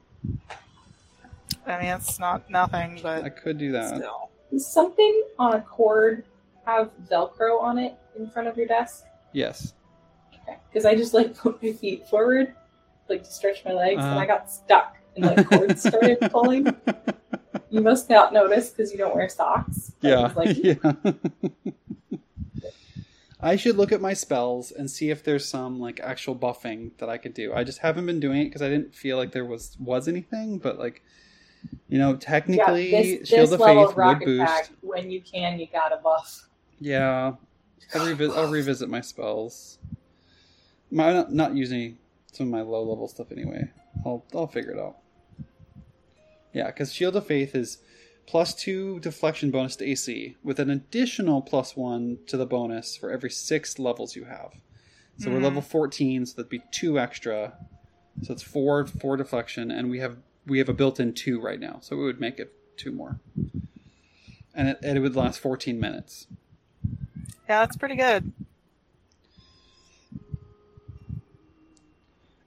Speaker 3: I mean, it's not nothing, but I
Speaker 1: could do that.
Speaker 3: still.
Speaker 2: Does something on a cord have Velcro on it in front of your desk?
Speaker 1: Yes.
Speaker 2: Because I just like <laughs> put my feet forward, like to stretch my legs, and
Speaker 1: Uh-huh.
Speaker 2: I got stuck, and the cords started <laughs> pulling. You must not notice because you don't wear socks.
Speaker 1: Yeah.
Speaker 2: Like, <laughs>
Speaker 1: yeah. I should look at my spells and see if there's some like actual buffing that I could do. I just haven't been doing it because I didn't feel like there was was anything. But like, you know,
Speaker 2: yeah,
Speaker 1: technically,
Speaker 2: this,
Speaker 1: Shield
Speaker 2: this
Speaker 1: of Faith
Speaker 2: of
Speaker 1: would boost.
Speaker 2: pack, when you can, you gotta buff.
Speaker 1: Yeah, I'll, revi- I'll revisit my spells. My, I'm not, not using some of my low level stuff anyway. I'll I'll figure it out. Yeah, because Shield of Faith is plus two deflection bonus to AC with an additional plus one to the bonus for every six levels you have. So we're
Speaker 3: Mhm.
Speaker 1: level fourteen, so that'd be two extra. So it's four four deflection, and we have we have a built-in two right now, so it would make it two more. And it, and it would last fourteen minutes.
Speaker 3: Yeah, that's pretty good.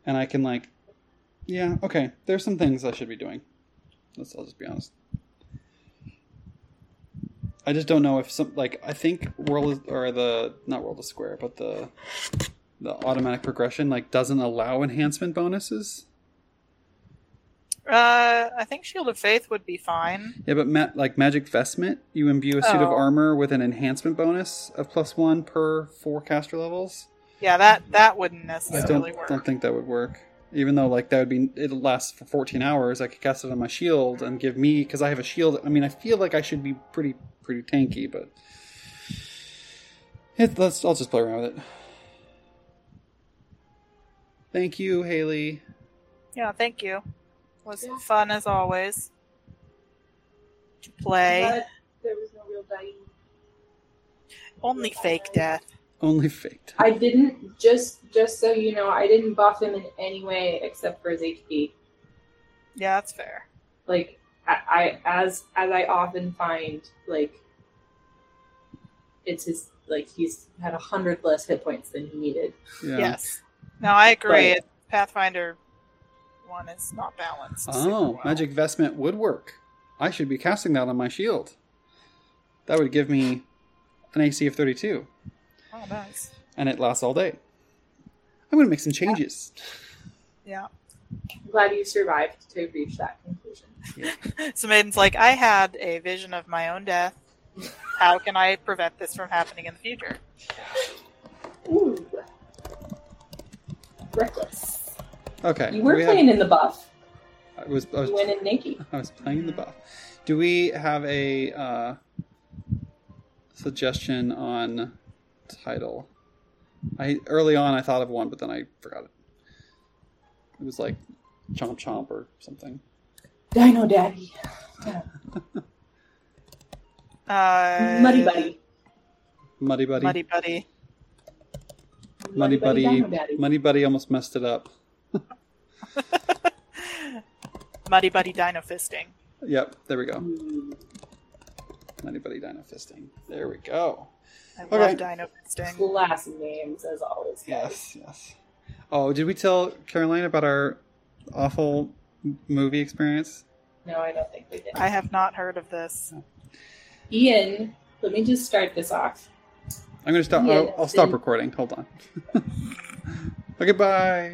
Speaker 1: And I can like, yeah, okay. There's some things I should be doing. Let's. I'll just be honest. I just don't know if some like I think world is, or the not world of square, but the the automatic progression like doesn't allow enhancement bonuses.
Speaker 3: Uh, I think Shield of Faith would be fine.
Speaker 1: Yeah, but ma- like magic vestment, you imbue a suit of
Speaker 3: Oh.
Speaker 1: armor with an enhancement bonus of plus one per four caster levels.
Speaker 3: Yeah, that that wouldn't
Speaker 1: I
Speaker 3: necessarily
Speaker 1: don't
Speaker 3: work.
Speaker 1: I don't think that would work. Even though like that would be it lasts for 14 hours, I could cast it on my shield and give me because I have a shield. I mean, I feel like I should be pretty pretty tanky, but it, let's I'll just play around with it. Thank you, Haley.
Speaker 3: Yeah, thank you. Was
Speaker 2: Yeah.
Speaker 3: fun as always to play.
Speaker 2: But there was no real dying.
Speaker 3: Only fake death.
Speaker 1: Only faked.
Speaker 2: I didn't just just so you know, I didn't buff him in any way except for his HP.
Speaker 3: Yeah, that's fair.
Speaker 2: Like I, I as as I often find, like it's his like he's had a hundred less hit points than he needed.
Speaker 1: Yeah.
Speaker 3: Yes. No, I agree.
Speaker 2: Right.
Speaker 3: Pathfinder one is not balanced.
Speaker 1: Oh,
Speaker 3: well.
Speaker 1: magic vestment would work. I should be casting that on my shield. That would give me an AC of 32.
Speaker 3: Oh, nice.
Speaker 1: and it lasts all day. I'm going to make some changes.
Speaker 3: Yeah.
Speaker 2: I'm glad you survived to reach that conclusion. <laughs>
Speaker 3: So Maiden's like, I had a vision of my own death. How can I prevent this from happening in the future?
Speaker 2: Ooh. Reckless.
Speaker 1: Okay.
Speaker 2: You were
Speaker 1: we have-
Speaker 2: playing in the buff.
Speaker 1: I was, I was,
Speaker 2: You went in naked. <laughs>
Speaker 1: I was playing in the buff. Do we have a uh, suggestion on title? I early on I thought of one, but then I forgot it. It was like Chomp Chomp or something.
Speaker 2: Dino Daddy. <laughs>
Speaker 3: Uh,
Speaker 2: Muddy Buddy.
Speaker 1: Muddy Buddy.
Speaker 3: Muddy Buddy.
Speaker 1: Muddy Buddy.
Speaker 2: Dino Daddy.
Speaker 1: Muddy Buddy almost messed it up. <laughs>
Speaker 3: Muddy Buddy Dino Fisting.
Speaker 1: Yep. There we go.
Speaker 2: Ooh.
Speaker 1: Muddy Buddy Dino Fisting. There we go.
Speaker 3: I
Speaker 1: Okay.
Speaker 3: love Dino Fisting.
Speaker 2: Classy names as always. guys.
Speaker 1: Yes, yes. Oh, did we tell Caroline about our awful movie experience?
Speaker 2: No, I don't think we did.
Speaker 3: I have not heard of this.
Speaker 2: Ian, let me just start this off.
Speaker 1: I'm going to stop.
Speaker 2: Yeah,
Speaker 1: I'll, I'll stop recording. Hold on. <laughs> okay, bye.